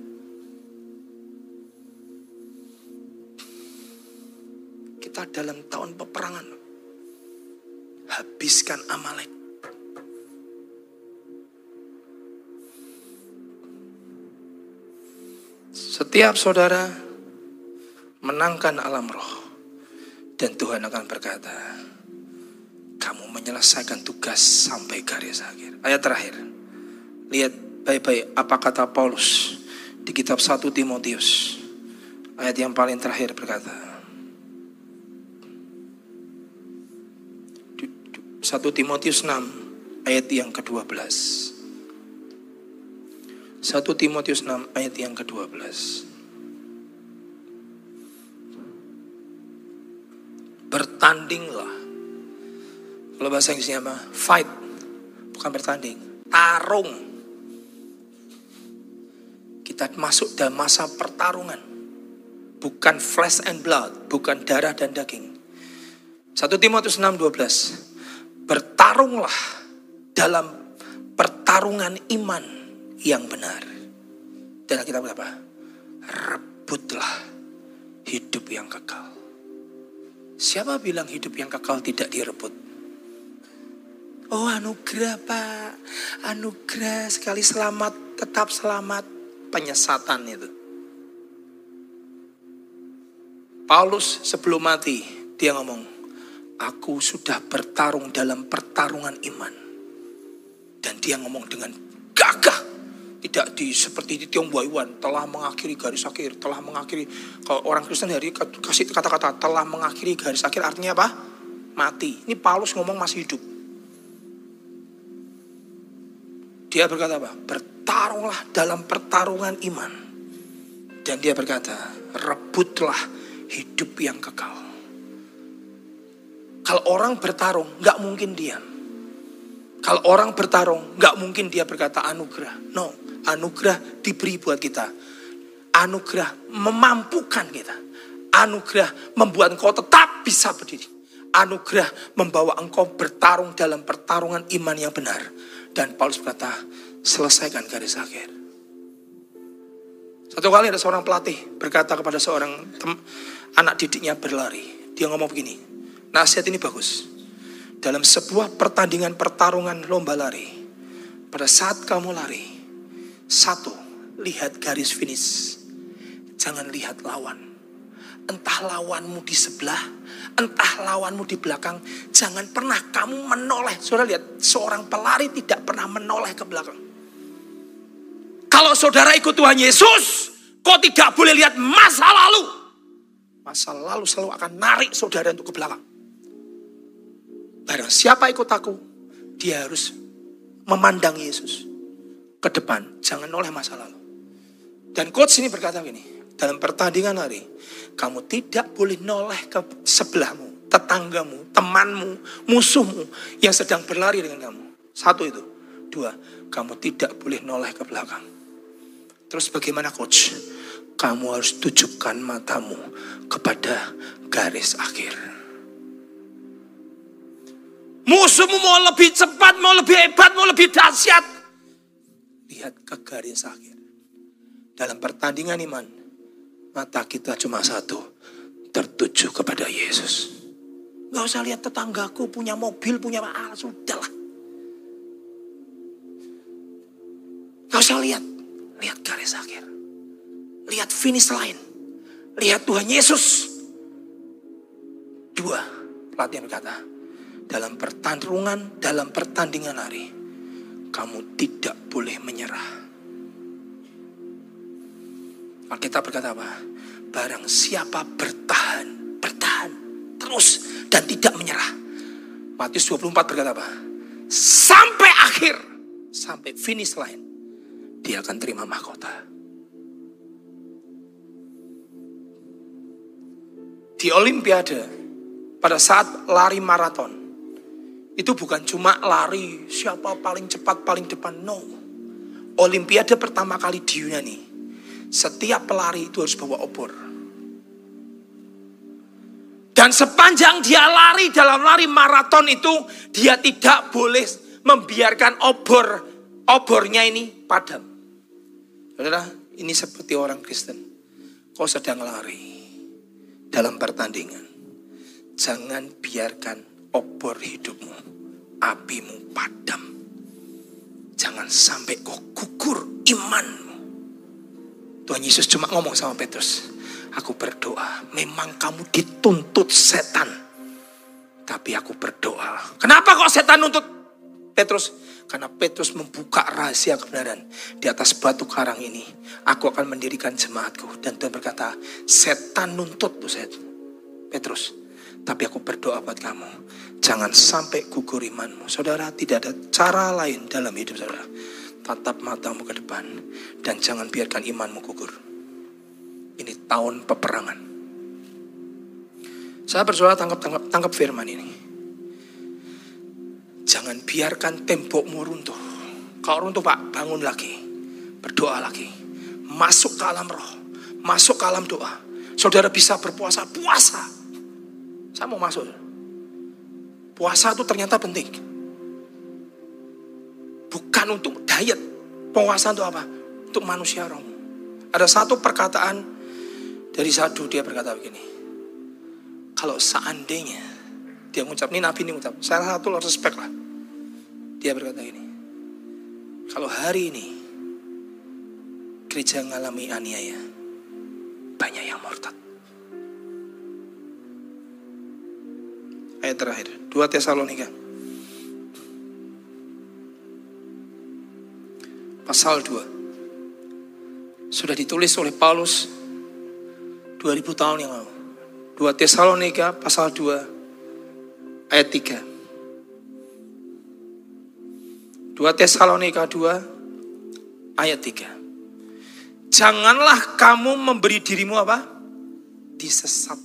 [SPEAKER 1] Kita dalam tahun peperangan loh. Habiskan Amalek. Setiap saudara menangkan alam roh dan Tuhan akan berkata, kamu menyelesaikan tugas sampai garis akhir. Ayat terakhir. Lihat baik-baik apa kata Paulus di kitab 1 Timotius. Ayat yang paling terakhir berkata. 1 Timotius 6 ayat yang ke-12. 1 Timotius 6 ayat yang ke-12. Bertandinglah. Kalau bahasa Inggrisnya apa? Fight. Bukan bertanding. Tarung. Kita masuk dalam masa pertarungan. Bukan flesh and blood. Bukan darah dan daging. 1 Timotius 6, 12. Bertarunglah dalam pertarungan iman yang benar. Dan kita berapa? Rebutlah hidup yang kekal. Siapa bilang hidup yang kekal tidak direbut? Oh anugerah pak, anugerah sekali selamat, tetap selamat. Penyesatan itu. Paulus sebelum mati, dia ngomong, aku sudah bertarung dalam pertarungan iman. Dan dia ngomong dengan
[SPEAKER 2] Tidak di seperti di Tionghoa Iwan, telah mengakhiri garis akhir, telah mengakhiri. Kalau orang Kristen hari kasih kata-kata telah mengakhiri garis akhir artinya apa? Mati. Ini Paulus ngomong masih hidup. Dia berkata apa? Bertarunglah dalam pertarungan iman. Dan dia berkata, rebutlah hidup yang kekal. Kalau orang bertarung, nggak mungkin diam. Kalau orang bertarung, nggak mungkin dia berkata anugerah. No, anugerah diberi buat kita. Anugerah memampukan kita. Anugerah membuat engkau tetap bisa berdiri. Anugerah membawa engkau bertarung dalam pertarungan iman yang benar. Dan Paulus berkata, selesaikan garis akhir. Satu kali ada seorang pelatih berkata kepada seorang anak didiknya berlari. Dia ngomong begini, nasihat ini bagus dalam sebuah pertandingan pertarungan lomba lari, pada saat kamu lari, satu, lihat garis finish. Jangan lihat lawan. Entah lawanmu di sebelah, entah lawanmu di belakang, jangan pernah kamu menoleh. Saudara lihat, seorang pelari tidak pernah menoleh ke belakang. Kalau saudara ikut Tuhan Yesus, kau tidak boleh lihat masa lalu. Masa lalu selalu akan narik saudara untuk ke belakang. Barang siapa ikut aku, dia harus memandang Yesus ke depan, jangan oleh masa lalu. Dan coach ini berkata gini, dalam pertandingan hari, kamu tidak boleh noleh ke sebelahmu, tetanggamu, temanmu, musuhmu yang sedang berlari dengan kamu. Satu itu. Dua, kamu tidak boleh noleh ke belakang. Terus bagaimana coach? Kamu harus tujukan matamu kepada garis akhir. Musuhmu mau lebih cepat, mau lebih hebat, mau lebih dahsyat. Lihat ke garis akhir. Dalam pertandingan iman, mata kita cuma satu, tertuju kepada Yesus. Gak usah lihat tetanggaku punya mobil, punya ah, sudahlah. Gak usah lihat, lihat garis akhir. Lihat finish line. Lihat Tuhan Yesus. Dua, pelatihan berkata, dalam pertarungan, dalam pertandingan hari, kamu tidak boleh menyerah. Alkitab berkata apa? Barang siapa bertahan, bertahan terus dan tidak menyerah. Matius 24 berkata apa? Sampai akhir, sampai finish line, dia akan terima mahkota. Di Olimpiade, pada saat lari maraton, itu bukan cuma lari siapa paling cepat paling depan. No. Olimpiade pertama kali di Yunani. Setiap pelari itu harus bawa obor. Dan sepanjang dia lari dalam lari maraton itu, dia tidak boleh membiarkan obor obornya ini padam. Saudara, ini seperti orang Kristen. Kau sedang lari dalam pertandingan. Jangan biarkan obor hidupmu, apimu padam. Jangan sampai kau gugur imanmu. Tuhan Yesus cuma ngomong sama Petrus, aku berdoa, memang kamu dituntut setan. Tapi aku berdoa. Kenapa kok setan nuntut Petrus? Karena Petrus membuka rahasia kebenaran. Di atas batu karang ini, aku akan mendirikan jemaatku. Dan Tuhan berkata, setan nuntut tuh Petrus. Tapi aku berdoa buat kamu. Jangan sampai gugur imanmu. Saudara, tidak ada cara lain dalam hidup saudara. Tatap matamu ke depan. Dan jangan biarkan imanmu gugur. Ini tahun peperangan. Saya bersuara tangkap, tangkap, tangkap firman ini. Jangan biarkan tembokmu runtuh. Kalau runtuh pak, bangun lagi. Berdoa lagi. Masuk ke alam roh. Masuk ke alam doa. Saudara bisa berpuasa, puasa. Saya mau masuk. Puasa itu ternyata penting. Bukan untuk diet. Puasa itu apa? Untuk manusia roh. Ada satu perkataan dari satu dia berkata begini. Kalau seandainya dia mengucap, ini Nabi ini mengucap, saya satu respect lah. Dia berkata ini. Kalau hari ini gereja mengalami aniaya, banyak yang murtad. Ayat terakhir. 2 Tesalonika. Pasal 2. sudah ditulis oleh Paulus 2000 tahun yang lalu. 2 Tesalonika pasal 2 ayat 3. 2 Tesalonika 2 ayat 3. Janganlah kamu memberi dirimu apa? Disesatkan.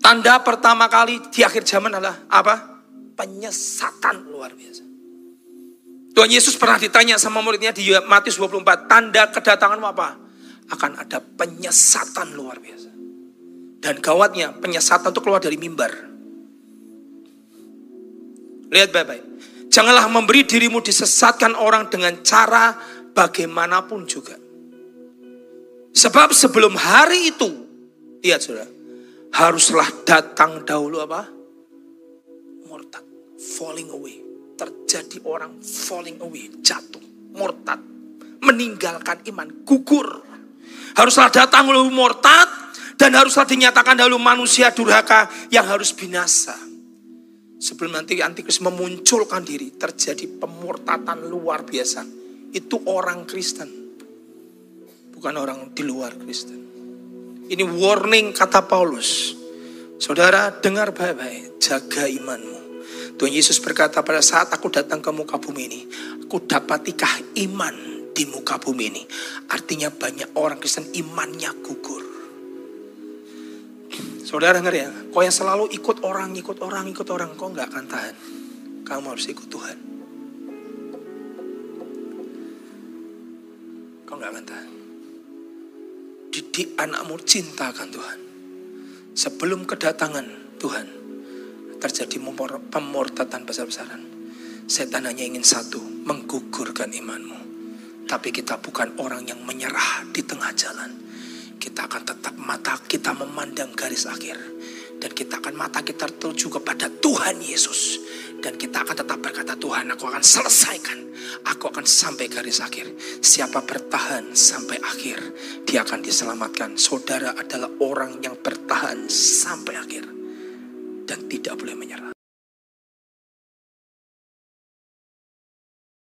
[SPEAKER 2] Tanda pertama kali di akhir zaman adalah apa? Penyesatan luar biasa. Tuhan Yesus pernah ditanya sama muridnya di Matius 24, tanda kedatanganmu apa? Akan ada penyesatan luar biasa. Dan gawatnya, penyesatan itu keluar dari mimbar. Lihat baik-baik. Janganlah memberi dirimu disesatkan orang dengan cara bagaimanapun juga. Sebab sebelum hari itu, lihat saudara, haruslah datang dahulu apa? Murtad, falling away. Terjadi orang falling away, jatuh, murtad, meninggalkan iman, gugur. Haruslah datang dahulu murtad, dan haruslah dinyatakan dahulu manusia durhaka yang harus binasa. Sebelum nanti antikris memunculkan diri, terjadi pemurtatan luar biasa. Itu orang Kristen. Bukan orang di luar Kristen. Ini warning kata Paulus. Saudara dengar baik-baik, jaga imanmu. Tuhan Yesus berkata pada saat aku datang ke muka bumi ini, aku dapatikah iman di muka bumi ini. Artinya banyak orang Kristen imannya gugur. Saudara dengar ya, kau yang selalu ikut orang, ikut orang, ikut orang, kau nggak akan tahan. Kamu harus ikut Tuhan. Kau nggak akan tahan. Didik anakmu cinta akan Tuhan. Sebelum kedatangan Tuhan, terjadi pemurtatan besar-besaran. Setan hanya ingin satu, menggugurkan imanmu. Tapi kita bukan orang yang menyerah di tengah jalan kita akan tetap mata kita memandang garis akhir. Dan kita akan mata kita tertuju kepada Tuhan Yesus. Dan kita akan tetap berkata, Tuhan aku akan selesaikan. Aku akan sampai garis akhir. Siapa bertahan sampai akhir, dia akan diselamatkan. Saudara adalah orang yang bertahan sampai akhir. Dan tidak boleh menyerah.